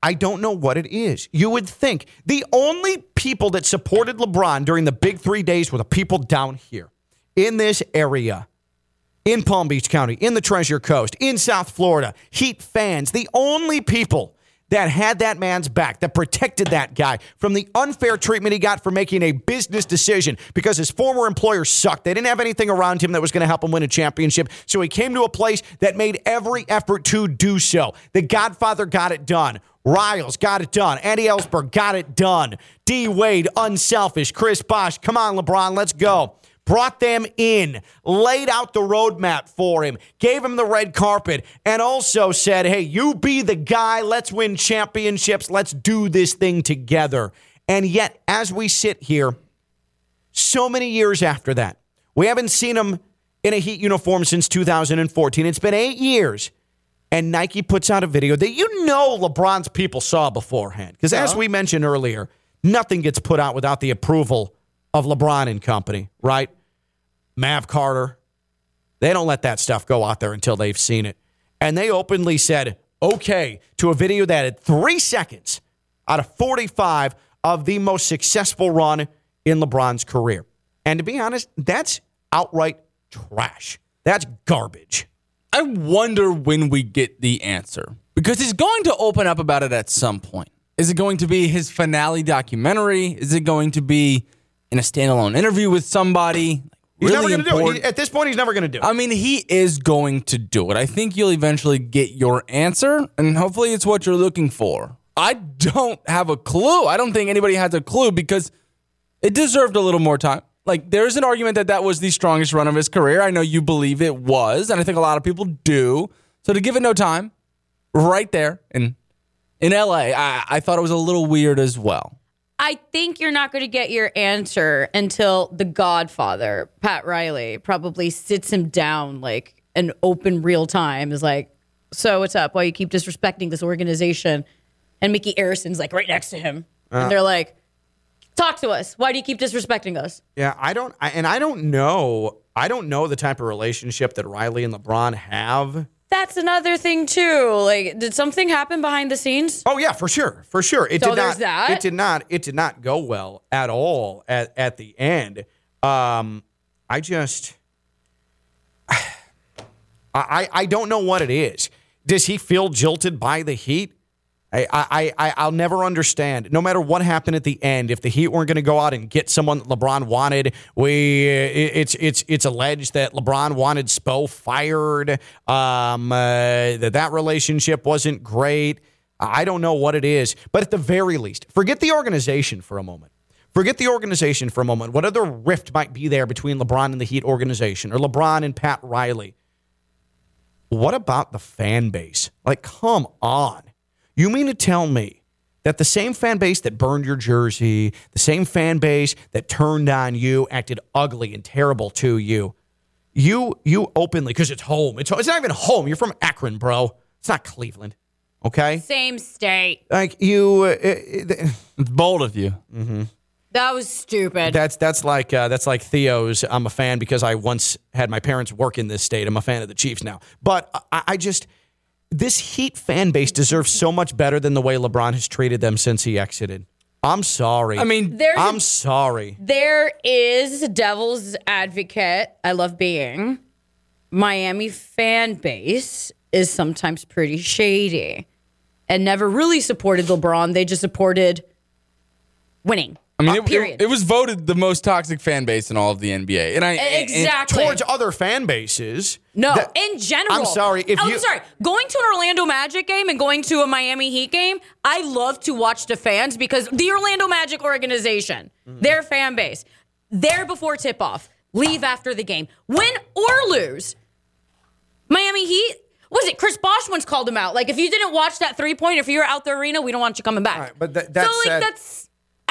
I don't know what it is. You would think the only people that supported LeBron during the big three days were the people down here in this area, in Palm Beach County, in the Treasure Coast, in South Florida. Heat fans, the only people that had that man's back, that protected that guy from the unfair treatment he got for making a business decision because his former employer sucked. They didn't have anything around him that was going to help him win a championship. So he came to a place that made every effort to do so. The Godfather got it done. Riles got it done. Andy Elisburg got it done. D Wade, unselfish. Chris Bosh, come on, LeBron, let's go brought them in, laid out the roadmap for him, gave him the red carpet, and also said, hey, you be the guy. Let's win championships. Let's do this thing together. And yet, as we sit here, so many years after that, we haven't seen him in a Heat uniform since 2014. It's been eight years. And Nike puts out a video that you know LeBron's people saw beforehand. Because as uh-huh. we mentioned earlier, nothing gets put out without the approval of LeBron and company, right? Mav Carter. They don't let that stuff go out there until they've seen it. And they openly said, okay, to a video that had three seconds out of 45 of the most successful run in LeBron's career. And to be honest, that's outright trash. That's garbage. I wonder when we get the answer because he's going to open up about it at some point. Is it going to be his finale documentary? Is it going to be in a standalone interview with somebody? He's Really never going to do it. important? He- at this point, he's never going to do it. I mean, he is going to do it. I think you'll eventually get your answer, and hopefully, it's what you're looking for. I don't have a clue. I don't think anybody has a clue because it deserved a little more time. Like, there's an argument that that was the strongest run of his career. I know you believe it was, and I think a lot of people do. So to give it no time, right there in in LA, I, I thought it was a little weird as well. I think you're not going to get your answer until the Godfather, Pat Riley, probably sits him down like an open real time. Is like, so what's up? Why you keep disrespecting this organization? And Mickey Arison's like right next to him, and uh-huh. they're like, talk to us. Why do you keep disrespecting us? Yeah, I don't, I, and I don't know. I don't know the type of relationship that Riley and LeBron have. That's another thing too. Like, did something happen behind the scenes? Oh yeah, for sure, for sure. It So did not. that. It did not. It did not go well at all at at the end. Um, I just, I I, I don't know what it is. Does he feel jilted by the Heat? I, I, I, I'll never understand. No matter what happened at the end, if the Heat weren't going to go out and get someone that LeBron wanted, we it- it's it's it's alleged that LeBron wanted Spo fired. Um, uh, that that relationship wasn't great. I don't know what it is, but at the very least, forget the organization for a moment. Forget the organization for a moment. What other rift might be there between LeBron and the Heat organization, or LeBron and Pat Riley? What about the fan base? Like, come on. You mean to tell me that the same fan base that burned your jersey, the same fan base that turned on you, acted ugly and terrible to you, you you openly because it's home. It's it's not even home. You're from Akron, bro. It's not Cleveland. Okay, Same state. like you. Uh, uh, It's bold of you. That was stupid. that's that's like uh, that's like Theo's. I'm a fan because I once had my parents work in this state. I'm a fan of the Chiefs now, but I, I just this Heat fan base deserves so much better than the way LeBron has treated them since he exited. I'm sorry. I mean, There's a- I'm sorry. There is devil's advocate. I love being. Miami fan base is sometimes pretty shady and never really supported LeBron. They just supported winning. I mean, Uh, it, period. it, it was voted the most toxic fan base in all of the NBA, and I and- exactly. Towards other fan bases. no, that- in general. I'm sorry. If Oh, you, I'm sorry. Going to an Orlando Magic game and going to a Miami Heat game, I love to watch the fans because the Orlando Magic organization, Mm-hmm. their fan base, there before tip off, leave after the game, win or lose. Miami Heat. Was it Chris Bosh once called him out? Like, if you didn't watch that three point, if you were out the arena, we don't want you coming back. All right, but that- that so, like, said- that's.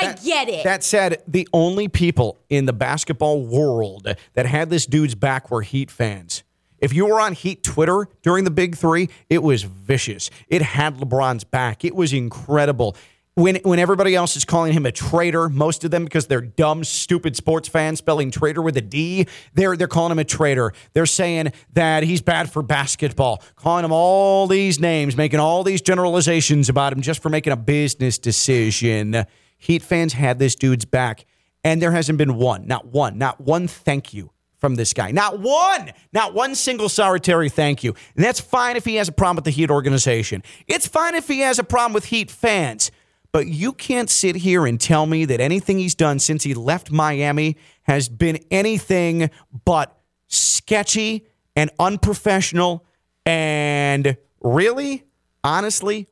I get it. That said, the only people in the basketball world that had this dude's back were Heat fans. If you were on Heat Twitter during the Big Three, it was vicious. It had LeBron's back. It was incredible. When when everybody else is calling him a traitor, most of them because they're dumb, stupid sports fans spelling traitor with a D, they're they're calling him a traitor. They're saying that he's bad for basketball, calling him all these names, making all these generalizations about him just for making a business decision. Heat fans had this dude's back, and there hasn't been one, not one, not one thank you from this guy. Not one, not one single solitary thank you. And that's fine if he has a problem with the Heat organization. It's fine if he has a problem with Heat fans. But you can't sit here and tell me that anything he's done since he left Miami has been anything but sketchy and unprofessional and really, honestly,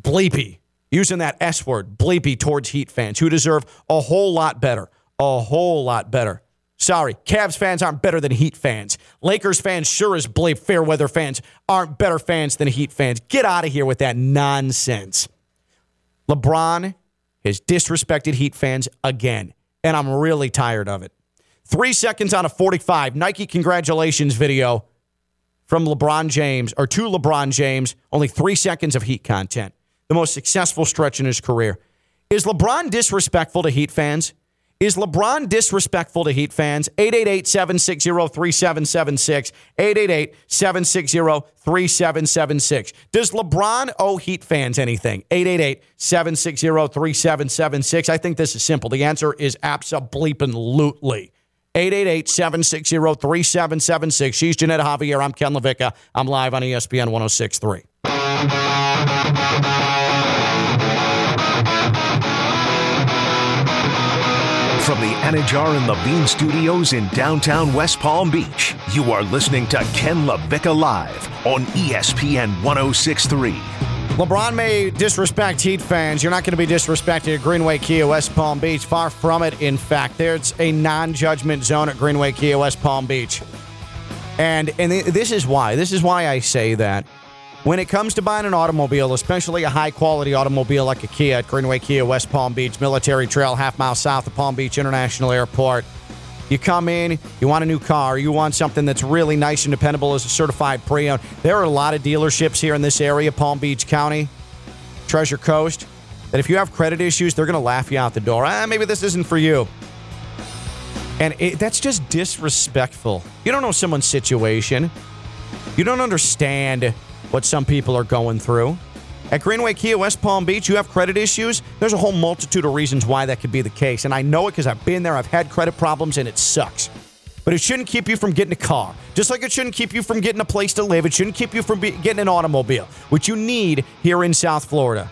bleepy. Using that S word, bleepy, towards Heat fans who deserve a whole lot better. A whole lot better. Sorry, Cavs fans aren't better than Heat fans. Lakers fans, sure as bleep, fair weather fans aren't better fans than Heat fans. Get out of here with that nonsense. LeBron has disrespected Heat fans again, and I'm really tired of it. Three seconds on a 45 Nike congratulations video from LeBron James, or to LeBron James, only three seconds of Heat content. The most successful stretch in his career. Is LeBron disrespectful to Heat fans? Is LeBron disrespectful to Heat fans? 888 760 3776. 888 760 3776. Does LeBron owe Heat fans anything? 888 760 3776. I think this is simple. The answer is absolutely. 888 760 3776. She's Jeanette Javier. I'm Ken LaVicka. I'm live on ESPN 1063. From the Anidjar and Levine Studios in downtown West Palm Beach, you are listening to Ken LaVicka Live on ESPN 1063. LeBron may disrespect Heat fans. You're not going to be disrespected at Greenway Kia West Palm Beach. Far from it, in fact. There's a non judgment zone at Greenway Kia West Palm Beach. And and th- this is why. This is why I say that. When it comes to buying an automobile, especially a high quality automobile like a Kia at Greenway Kia, West Palm Beach, Military Trail, half mile south of Palm Beach International Airport, you come in, you want a new car, you want something that's really nice and dependable as a certified pre owned. There are a lot of dealerships here in this area, Palm Beach County, Treasure Coast, that if you have credit issues, they're going to laugh you out the door. Ah, maybe this isn't for you. And it, that's just disrespectful. You don't know someone's situation. You don't understand what some people are going through. At Greenway Kia West Palm Beach, you have credit issues. There's a whole multitude of reasons why that could be the case. And I know it because I've been there, I've had credit problems, and it sucks. But it shouldn't keep you from getting a car. Just like it shouldn't keep you from getting a place to live. It shouldn't keep you from be- getting an automobile, which you need here in South Florida.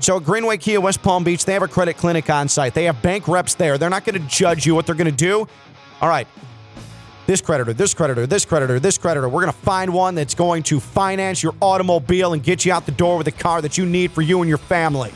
So at Greenway Kia West Palm Beach, they have a credit clinic on site. They have bank reps there. They're not going to judge you what they're going to do. All right. This creditor, this creditor, this creditor, this creditor. We're going to find one that's going to finance your automobile and get you out the door with a car that you need for you and your family.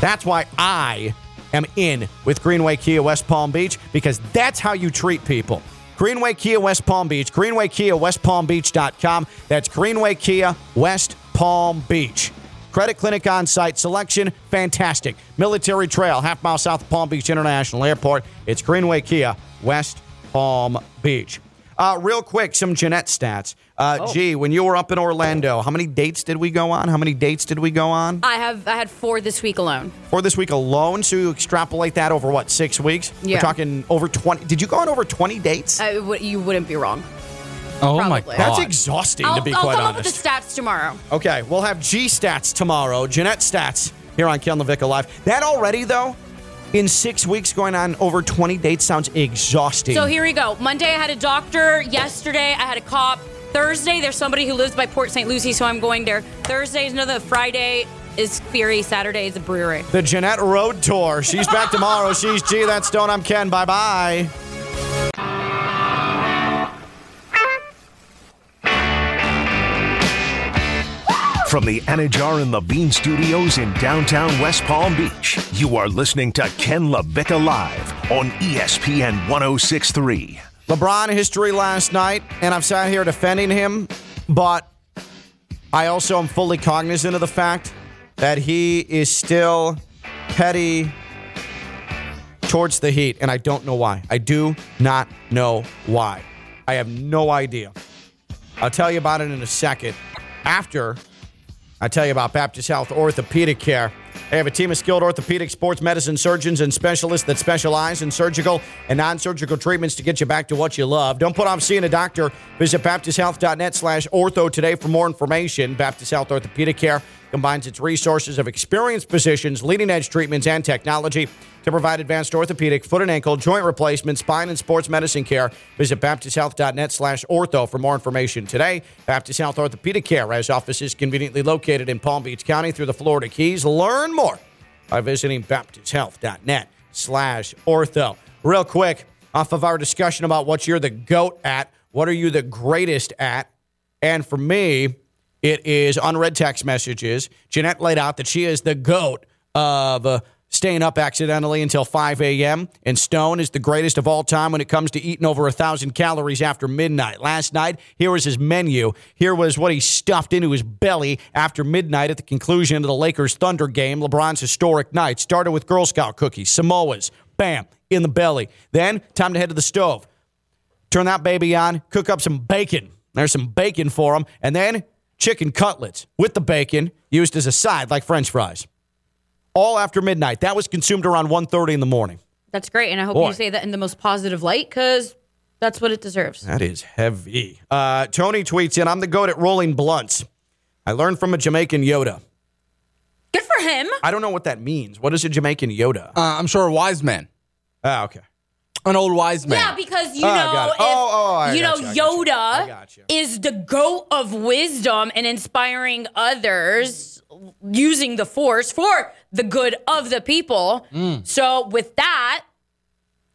That's why I am in with Greenway Kia West Palm Beach because that's how you treat people. Greenway Kia West Palm Beach, Greenway Kia West Palm Beach.com. That's Greenway Kia West Palm Beach. Credit Clinic on site selection, fantastic. Military Trail, half mile south of Palm Beach International Airport. It's Greenway Kia West Palm Beach. Uh, real quick, some Jeanette stats. Uh, Gee, when you were up in Orlando, how many dates did we go on? How many dates did we go on? I have I had four this week alone. Four this week alone, so you extrapolate that over what, six weeks? Yeah. We're talking over 20. Did you go on over 20 dates? I w- you wouldn't be wrong. Oh my god. That's exhausting, I'll, to be I'll quite come honest. up with the stats tomorrow. Okay, we'll have G stats tomorrow. Jeanette stats here on Ken Levick Live. That already, though, in six weeks going on over 20 dates sounds exhausting. So here we go. Monday I had a doctor. Yesterday I had a cop. Thursday there's somebody who lives by Port St. Lucie, so I'm going there. Thursday is another. Friday is Fury. Saturday is a brewery. the Jeanette Road Tour. She's back tomorrow. She's G. That's Stone. I'm Ken. Bye bye. From the Anidjar and Levine Studios in downtown West Palm Beach, you are listening to Ken LaVicka Live on ESPN 1063. LeBron history last night, and I've sat here defending him, but I also am fully cognizant of the fact that he is still petty towards the Heat, and I don't know why. I do not know why. I have no idea. I'll tell you about it in a second. After I tell you about Baptist Health Orthopedic Care. They have a team of skilled orthopedic sports medicine surgeons and specialists that specialize in surgical and non-surgical treatments to get you back to what you love. Don't put off seeing a doctor. Visit baptisthealth.net slash ortho today for more information. Baptist Health Orthopedic Care combines its resources of experienced physicians, leading edge treatments, and technology to provide advanced orthopedic, foot and ankle, joint replacement, spine, and sports medicine care. Visit baptisthealth.net slash ortho for more information today. Baptist Health Orthopedic Care has offices conveniently located in Palm Beach County through the Florida Keys. Learn more by visiting baptisthealth.net slash ortho. Real quick, off of our discussion about what you're the GOAT at, what are you the greatest at? And for me, it is unread text messages. Jeanette laid out that she is the GOAT of uh, staying up accidentally until 5 a.m. And Stone is the greatest of all time when it comes to eating over a 1,000 calories after midnight. Last night, here was his menu. Here was what he stuffed into his belly after midnight at the conclusion of the Lakers Thunder game, LeBron's historic night. Started with Girl Scout cookies, Samoas, bam, in the belly. Then, time to head to the stove. Turn that baby on, cook up some bacon. There's some bacon for him. And then chicken cutlets with the bacon used as a side like french fries. All after midnight. That was consumed around 1.30 in the morning. That's great, and I hope Boy. you say that in the most positive light because that's what it deserves. That is heavy. Uh, Tony tweets in, I'm the goat at rolling blunts. I learned from a Jamaican Yoda. Good for him. I don't know what that means. What is a Jamaican Yoda? Uh, I'm sure a wise man, Ah, okay. An old wise man. Yeah, because you Oh, know, if, Oh, oh, I you know, you, I you. Yoda you. is the goat of wisdom and inspiring others using the force for the good of the people. Mm. So with that,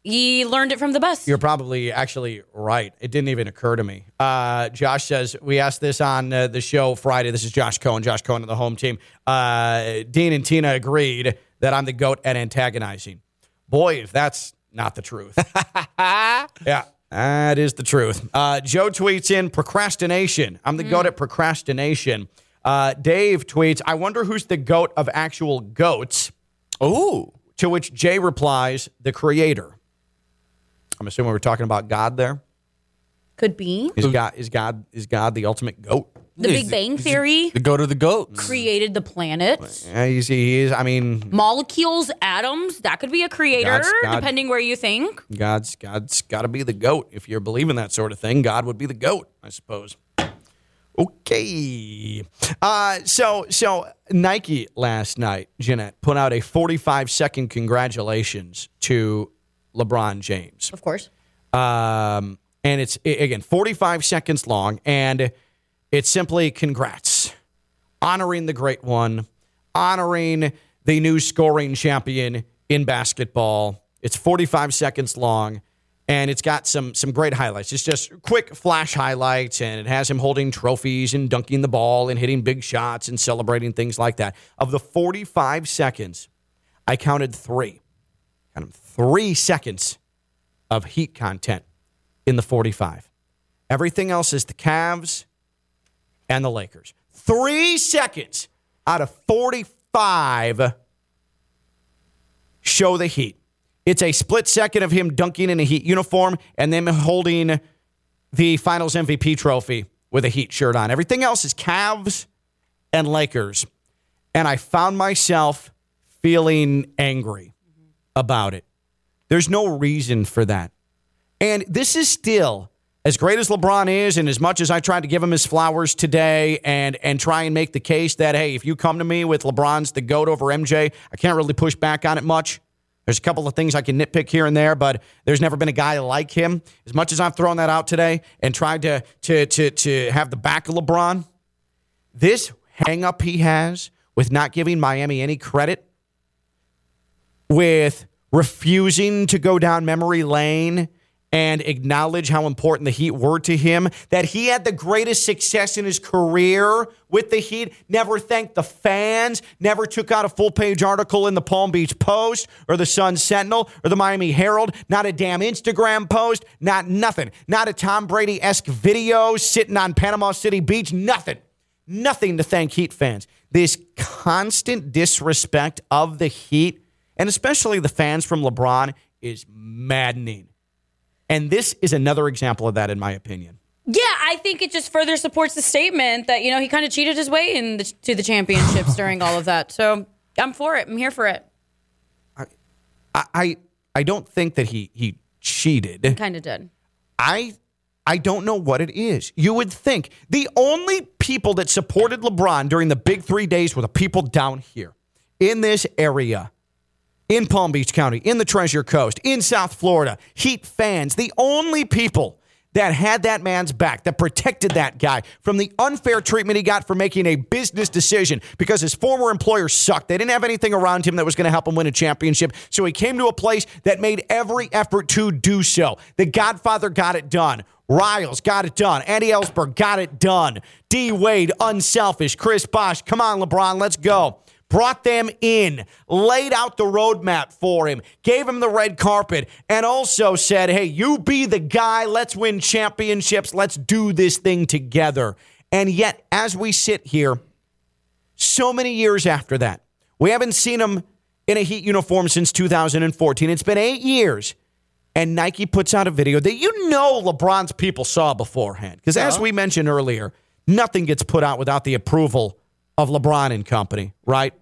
he learned it from the best. You're probably actually right. It didn't even occur to me. Uh, Josh says, we asked this on uh, the show Friday. This is Josh Cohen, Josh Cohen of the home team. Uh, Dean and Tina agreed that I'm the GOAT at antagonizing. Boy, if that's not the truth. yeah. That is the truth. Uh, Joe tweets in procrastination. I'm the goat at procrastination. Uh, Dave tweets, I wonder who's the goat of actual goats. Oh, To which Jay replies, the creator. I'm assuming we're talking about God there. Could be. Is God is God is God the ultimate goat? The Big Bang Theory the goat of the goats. created the planets. Yeah, he's, he is. I mean, Molecules, atoms, that could be a creator, God's God. depending where you think. God's God's got to be the goat. If you're believing that sort of thing, God would be the goat, I suppose. Okay. Uh, so so Nike last night, Jeanette put out a 45 second congratulations to LeBron James. Of course. Um, and it's again 45 seconds long, and it's simply congrats, honoring the great one, honoring the new scoring champion in basketball. It's 45 seconds long, and it's got some some great highlights. It's just quick flash highlights, and it has him holding trophies and dunking the ball and hitting big shots and celebrating things like that. Of the 45 seconds, I counted three. Counted three seconds of heat content in the 45. Everything else is the Cavs and the Lakers. Three seconds out of 45 show the heat. It's a split second of him dunking in a heat uniform and then holding the finals MVP trophy with a heat shirt on. Everything else is Cavs and Lakers. And I found myself feeling angry about it. There's no reason for that. And this is still as great as LeBron is, and as much as I tried to give him his flowers today and and try and make the case that hey, if you come to me with LeBron's the goat over MJ, I can't really push back on it much. There's a couple of things I can nitpick here and there, but there's never been a guy like him. As much as I've thrown that out today and tried to to to to have the back of LeBron, this hang up he has with not giving Miami any credit, with refusing to go down memory lane and acknowledge how important the Heat were to him, that he had the greatest success in his career with the Heat, never thanked the fans, never took out a full page article in the Palm Beach Post or the Sun Sentinel or the Miami Herald, not a damn Instagram post, not nothing, not a Tom Brady esque video sitting on Panama City Beach, nothing. Nothing to thank Heat fans. This constant disrespect of the Heat, and especially the fans from LeBron, is maddening. And this is another example of that, in my opinion. Yeah, I think it just further supports the statement that you know he kind of cheated his way into the championships during all of that. So I'm for it. I'm here for it. I, I, I don't think that he he cheated. Kind of did. I I don't know what it is. You would think the only people that supported LeBron during the big three days were the people down here in this area, in Palm Beach County, in the Treasure Coast, in South Florida, Heat fans, the only people that had that man's back, that protected that guy from the unfair treatment he got for making a business decision because his former employer sucked. They didn't have anything around him that was going to help him win a championship. So he came to a place that made every effort to do so. The Godfather got it done. Riles got it done. Andy Elisburg got it done. D Wade, unselfish. Chris Bosh, come on, LeBron, let's go brought them in, laid out the roadmap for him, gave him the red carpet, and also said, hey, you be the guy. Let's win championships. Let's do this thing together. And yet, as we sit here, so many years after that, we haven't seen him in a Heat uniform since 2014. It's been eight years. And Nike puts out a video that you know LeBron's people saw beforehand. Because as uh-huh. we mentioned earlier, nothing gets put out without the approval of LeBron and company, right?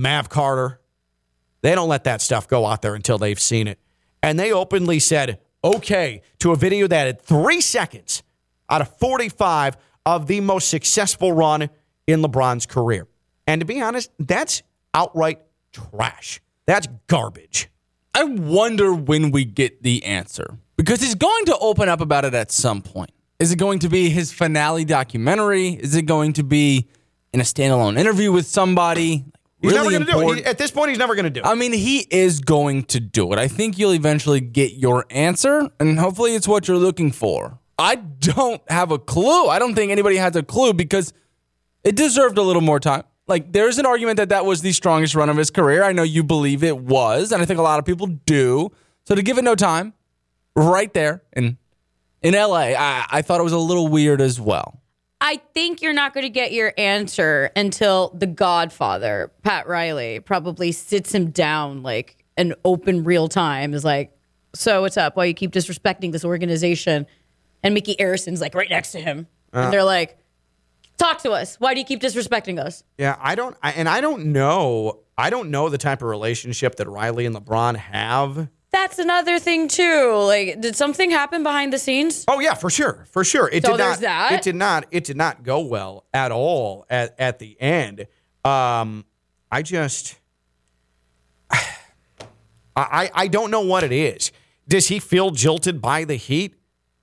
Mav Carter. They don't let that stuff go out there until they've seen it. And they openly said, okay, to a video that had three seconds out of 45 of the most successful run in LeBron's career. And to be honest, that's outright trash. That's garbage. I wonder when we get the answer because he's going to open up about it at some point. Is it going to be his finale documentary? Is it going to be in a standalone interview with somebody? He's Really never going to do it. He- at this point, he's never going to do it. I mean, he is going to do it. I think you'll eventually get your answer, and hopefully, it's what you're looking for. I don't have a clue. I don't think anybody has a clue because it deserved a little more time. Like, there's an argument that that was the strongest run of his career. I know you believe it was, and I think a lot of people do. So, to give it no time, right there in in LA, I, I thought it was a little weird as well. I think you're not going to get your answer until the Godfather, Pat Riley, probably sits him down like an open real time. Is like, so what's up? Why you keep disrespecting this organization? And Mickey Arison's like right next to him, and uh. they're like, talk to us. Why do you keep disrespecting us? Yeah, I don't, I, and I don't know. I don't know the type of relationship that Riley and LeBron have. That's another thing too. Like, did something happen behind the scenes? Oh yeah, for sure, for sure. It So did not. that. It did not. It did not go well at all at at the end. Um, I just, I I don't know what it is. Does he feel jilted by the Heat?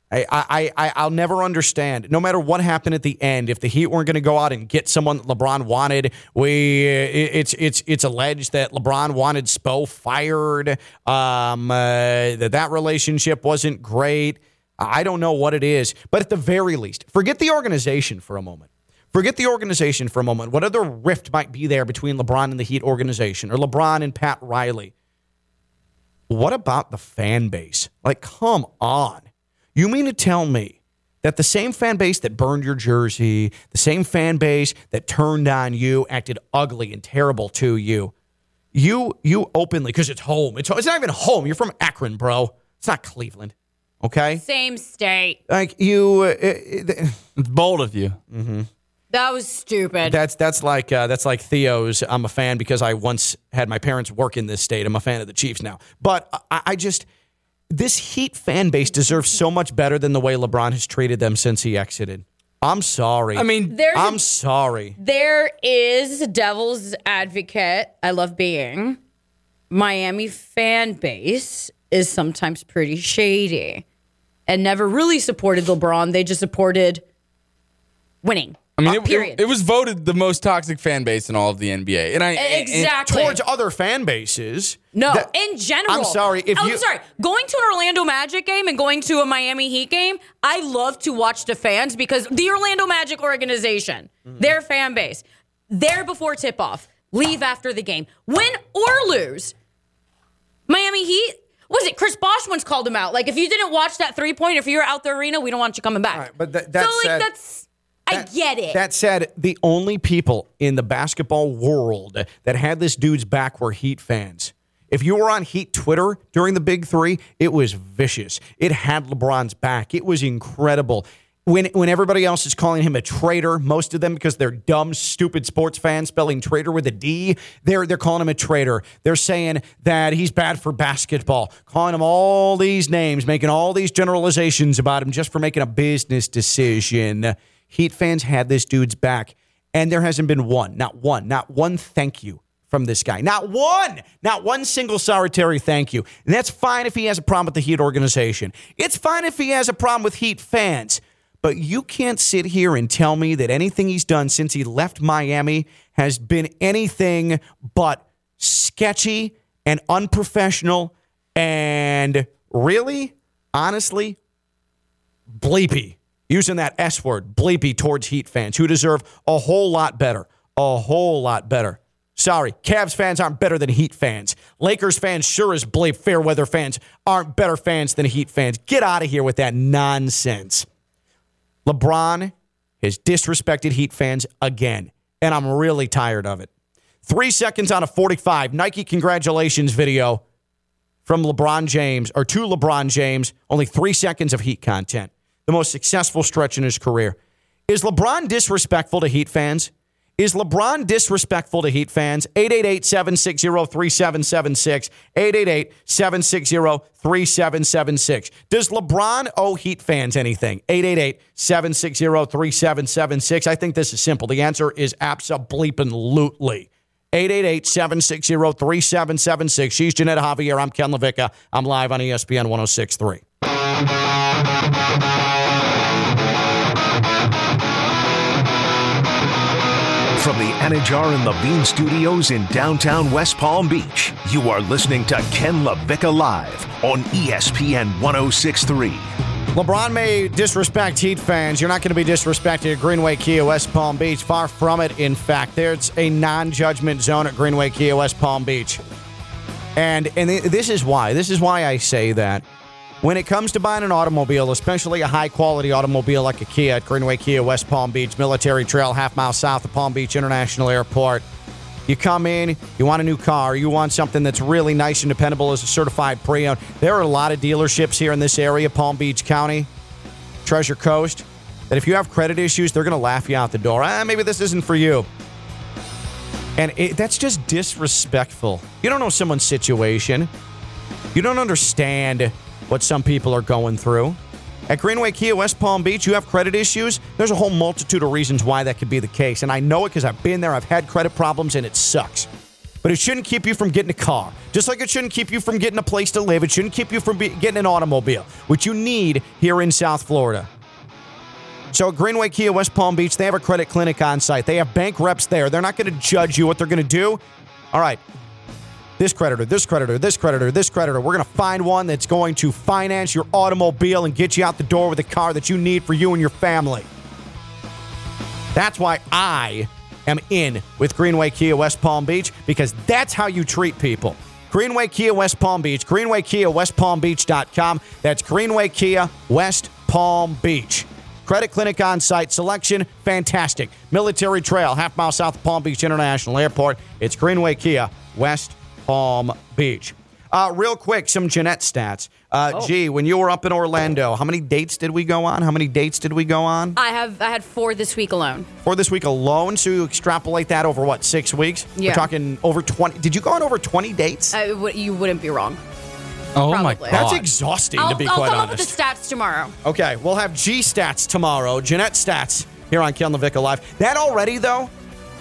I, I, I, I'll never understand. No matter what happened at the end, if the Heat weren't going to go out and get someone LeBron wanted, we it- it's it's it's alleged that LeBron wanted Spo fired. Um, uh, that that relationship wasn't great. I don't know what it is, but at the very least, forget the organization for a moment. Forget the organization for a moment. What other rift might be there between LeBron and the Heat organization, or LeBron and Pat Riley? What about the fan base? Like, come on. You mean to tell me that the same fan base that burned your jersey, the same fan base that turned on you, acted ugly and terrible to you, you you openly because it's home. It's it's not even home. You're from Akron, bro. It's not Cleveland. Okay, Same state. like you. Uh, uh, It's bold of you. That was stupid. that's that's like uh, that's like Theo's. I'm a fan because I once had my parents work in this state. I'm a fan of the Chiefs now, but I, I just this Heat fan base deserves so much better than the way LeBron has treated them since he exited. I'm sorry. I mean, There's a- I'm sorry. There is devil's advocate. I love being. Miami fan base is sometimes pretty shady and never really supported LeBron. They just supported winning. I mean, Uh, it, period. it, it was voted the most toxic fan base in all of the NBA, and I and- exactly. Towards other fan bases. no, that- in general. I'm sorry. If I'm you, sorry. Going to an Orlando Magic game and going to a Miami Heat game, I love to watch the fans because the Orlando Magic organization, Mm-hmm. their fan base, there before tip off, leave after the game, win or lose. Miami Heat. Was it Chris Bosh once called him out? Like, if you didn't watch that three point, if you were out the arena, we don't want you coming back. All right, but that- that so, like, said- that's I get it. That said, the only people in the basketball world that had this dude's back were Heat fans. If you were on Heat Twitter during the Big Three, it was vicious. It had LeBron's back. It was incredible. When when everybody else is calling him a traitor, most of them because they're dumb, stupid sports fans spelling traitor with a D, they're they're calling him a traitor. They're saying that he's bad for basketball, calling him all these names, making all these generalizations about him just for making a business decision. Heat fans had this dude's back, and there hasn't been one, not one, not one thank you from this guy. Not one, not one single solitary thank you. And that's fine if he has a problem with the Heat organization. It's fine if he has a problem with Heat fans. But you can't sit here and tell me that anything he's done since he left Miami has been anything but sketchy and unprofessional and really, honestly, bleepy. Using that S word, bleepy towards Heat fans who deserve a whole lot better. A whole lot better. Sorry, Cavs fans aren't better than Heat fans. Lakers fans sure as bleep fair weather fans aren't better fans than Heat fans. Get out of here with that nonsense. LeBron has disrespected Heat fans again, and I'm really tired of it. Three seconds on a 45 Nike congratulations video from LeBron James, or to LeBron James, only three seconds of Heat content. The most successful stretch in his career. Is LeBron disrespectful to Heat fans? Is LeBron disrespectful to Heat fans? 888 760 3776. 888 760 3776. Does LeBron owe Heat fans anything? 888 760 3776. I think this is simple. The answer is absolutely. 888 760 3776. She's Jeanette Javier. I'm Ken LaVicka. I'm live on ESPN 1063. From the Anidjar and Levine Studios in downtown West Palm Beach, you are listening to Ken LaVicka Live on ESPN 1063. LeBron may disrespect Heat fans. You're not going to be disrespected at Greenway Kia West Palm Beach. Far from it, in fact. There's a non judgment zone at Greenway Kia West Palm Beach. And, and this is why. This is why I say that. When it comes to buying an automobile, especially a high quality automobile like a Kia at Greenway Kia, West Palm Beach, Military Trail, half mile south of Palm Beach International Airport, you come in, you want a new car, you want something that's really nice and dependable as a certified pre owned. There are a lot of dealerships here in this area, Palm Beach County, Treasure Coast, that if you have credit issues, they're going to laugh you out the door. Ah, maybe this isn't for you. And it, that's just disrespectful. You don't know someone's situation. You don't understand what some people are going through. At Greenway Kia West Palm Beach, you have credit issues. There's a whole multitude of reasons why that could be the case. And I know it because I've been there, I've had credit problems, and it sucks. But it shouldn't keep you from getting a car. Just like it shouldn't keep you from getting a place to live. It shouldn't keep you from be- getting an automobile, which you need here in South Florida. So at Greenway Kia West Palm Beach, they have a credit clinic on site. They have bank reps there. They're not going to judge you what they're going to do. All right. This creditor, this creditor, this creditor, this creditor. We're going to find one that's going to finance your automobile and get you out the door with a car that you need for you and your family. That's why I am in with Greenway Kia West Palm Beach because that's how you treat people. Greenway Kia West Palm Beach, Greenway Kia West Palm Beach.com. That's Greenway Kia West Palm Beach. Credit clinic on site, selection fantastic. Military Trail, half mile south of Palm Beach International Airport. It's Greenway Kia West Palm Beach. Uh, real quick, some Jeanette stats. Uh, Gee, when you were up in Orlando, how many dates did we go on? How many dates did we go on? I have I had four this week alone. Four this week alone, so you extrapolate that over what, six weeks? Yeah. We're talking over 20. Did you go on over 20 dates? I, w- you wouldn't be wrong. Oh my god. That's exhausting, I'll, to be I'll quite come honest. up with the stats tomorrow. Okay, we'll have G stats tomorrow, Jeanette stats here on Ken Levick Live. That already, though,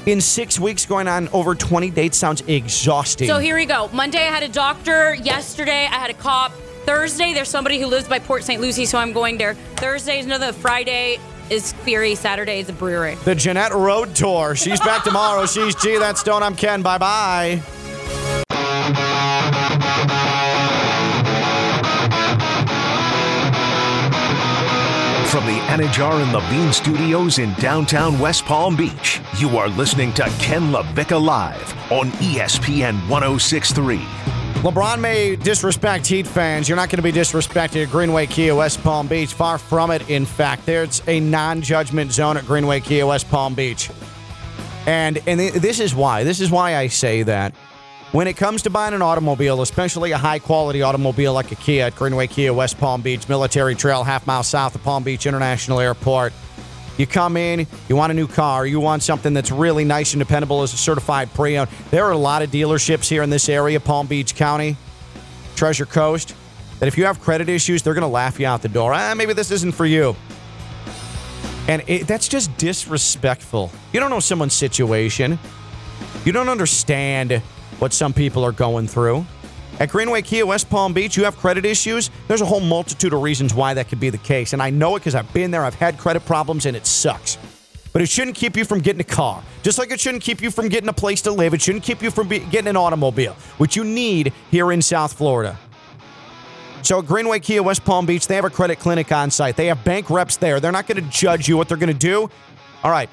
in six weeks going on over 20 dates sounds exhausting. So here we go. Monday I had a doctor. Yesterday I had a cop. Thursday there's somebody who lives by Port St. Lucie, so I'm going there. Thursday is another. Friday is Fury. Saturday is a brewery. the Jeanette Road Tour. She's back tomorrow. She's G. That's Stone. I'm Ken. Bye bye. From the Anidjar and Levine Studios in downtown West Palm Beach, you are listening to Ken LaVicka Live on ESPN 1063. LeBron may disrespect Heat fans. You're not going to be disrespected at Greenway Kia West Palm Beach. Far from it, in fact. There's a non judgment zone at Greenway Kia West Palm Beach. And, and th- this is why. This is why I say that. When it comes to buying an automobile, especially a high quality automobile like a Kia at Greenway Kia West Palm Beach, Military Trail, half mile south of Palm Beach International Airport, you come in, you want a new car, you want something that's really nice and dependable as a certified pre owned. There are a lot of dealerships here in this area, Palm Beach County, Treasure Coast, that if you have credit issues, they're going to laugh you out the door. Ah, maybe this isn't for you. And it, that's just disrespectful. You don't know someone's situation. You don't understand what some people are going through. At Greenway Kia West Palm Beach, you have credit issues. There's a whole multitude of reasons why that could be the case. And I know it because I've been there, I've had credit problems, and it sucks. But it shouldn't keep you from getting a car. Just like it shouldn't keep you from getting a place to live. It shouldn't keep you from be- getting an automobile, which you need here in South Florida. So at Greenway Kia West Palm Beach, they have a credit clinic on site. They have bank reps there. They're not going to judge you what they're going to do. All right.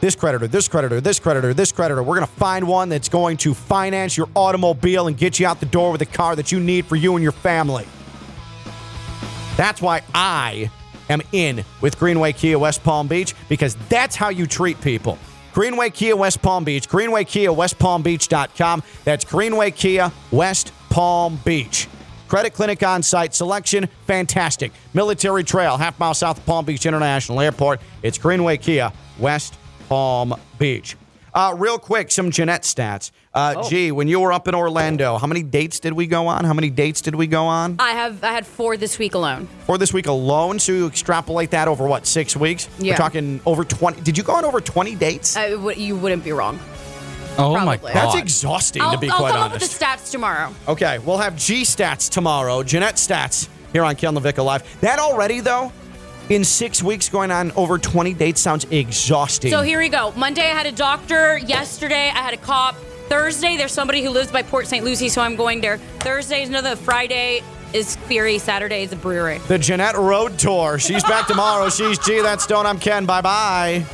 This creditor, this creditor, this creditor, this creditor. We're going to find one that's going to finance your automobile and get you out the door with a car that you need for you and your family. That's why I am in with Greenway Kia West Palm Beach because that's how you treat people. Greenway Kia West Palm Beach, Greenway Kia West Palm Beach.com. That's Greenway Kia West Palm Beach. Credit clinic on site, selection fantastic. Military Trail, half mile south of Palm Beach International Airport. It's Greenway Kia West Palm Beach. Uh, real quick, some Jeanette stats. Uh, Gee, when you were up in Orlando, how many dates did we go on? How many dates did we go on? I have I had four this week alone. Four this week alone. So you extrapolate that over what six weeks? Yeah. We're talking over twenty. Did you go on over twenty dates? I w- you wouldn't be wrong. oh my god. That's exhausting, I'll, to be I'll quite come honest. up with the stats tomorrow. okay, we'll have G stats tomorrow. Jeanette stats here on Ken Levick Live. That already though, in six weeks going on over twenty dates sounds exhausting. So here we go. Monday I had a doctor. Yesterday I had a cop. Thursday there's somebody who lives by Port St. Lucie, so I'm going there. Thursday is another. Friday is Fury. Saturday is a brewery. the Jeanette Road Tour. She's back tomorrow. She's G. That's Stone. I'm Ken. Bye bye.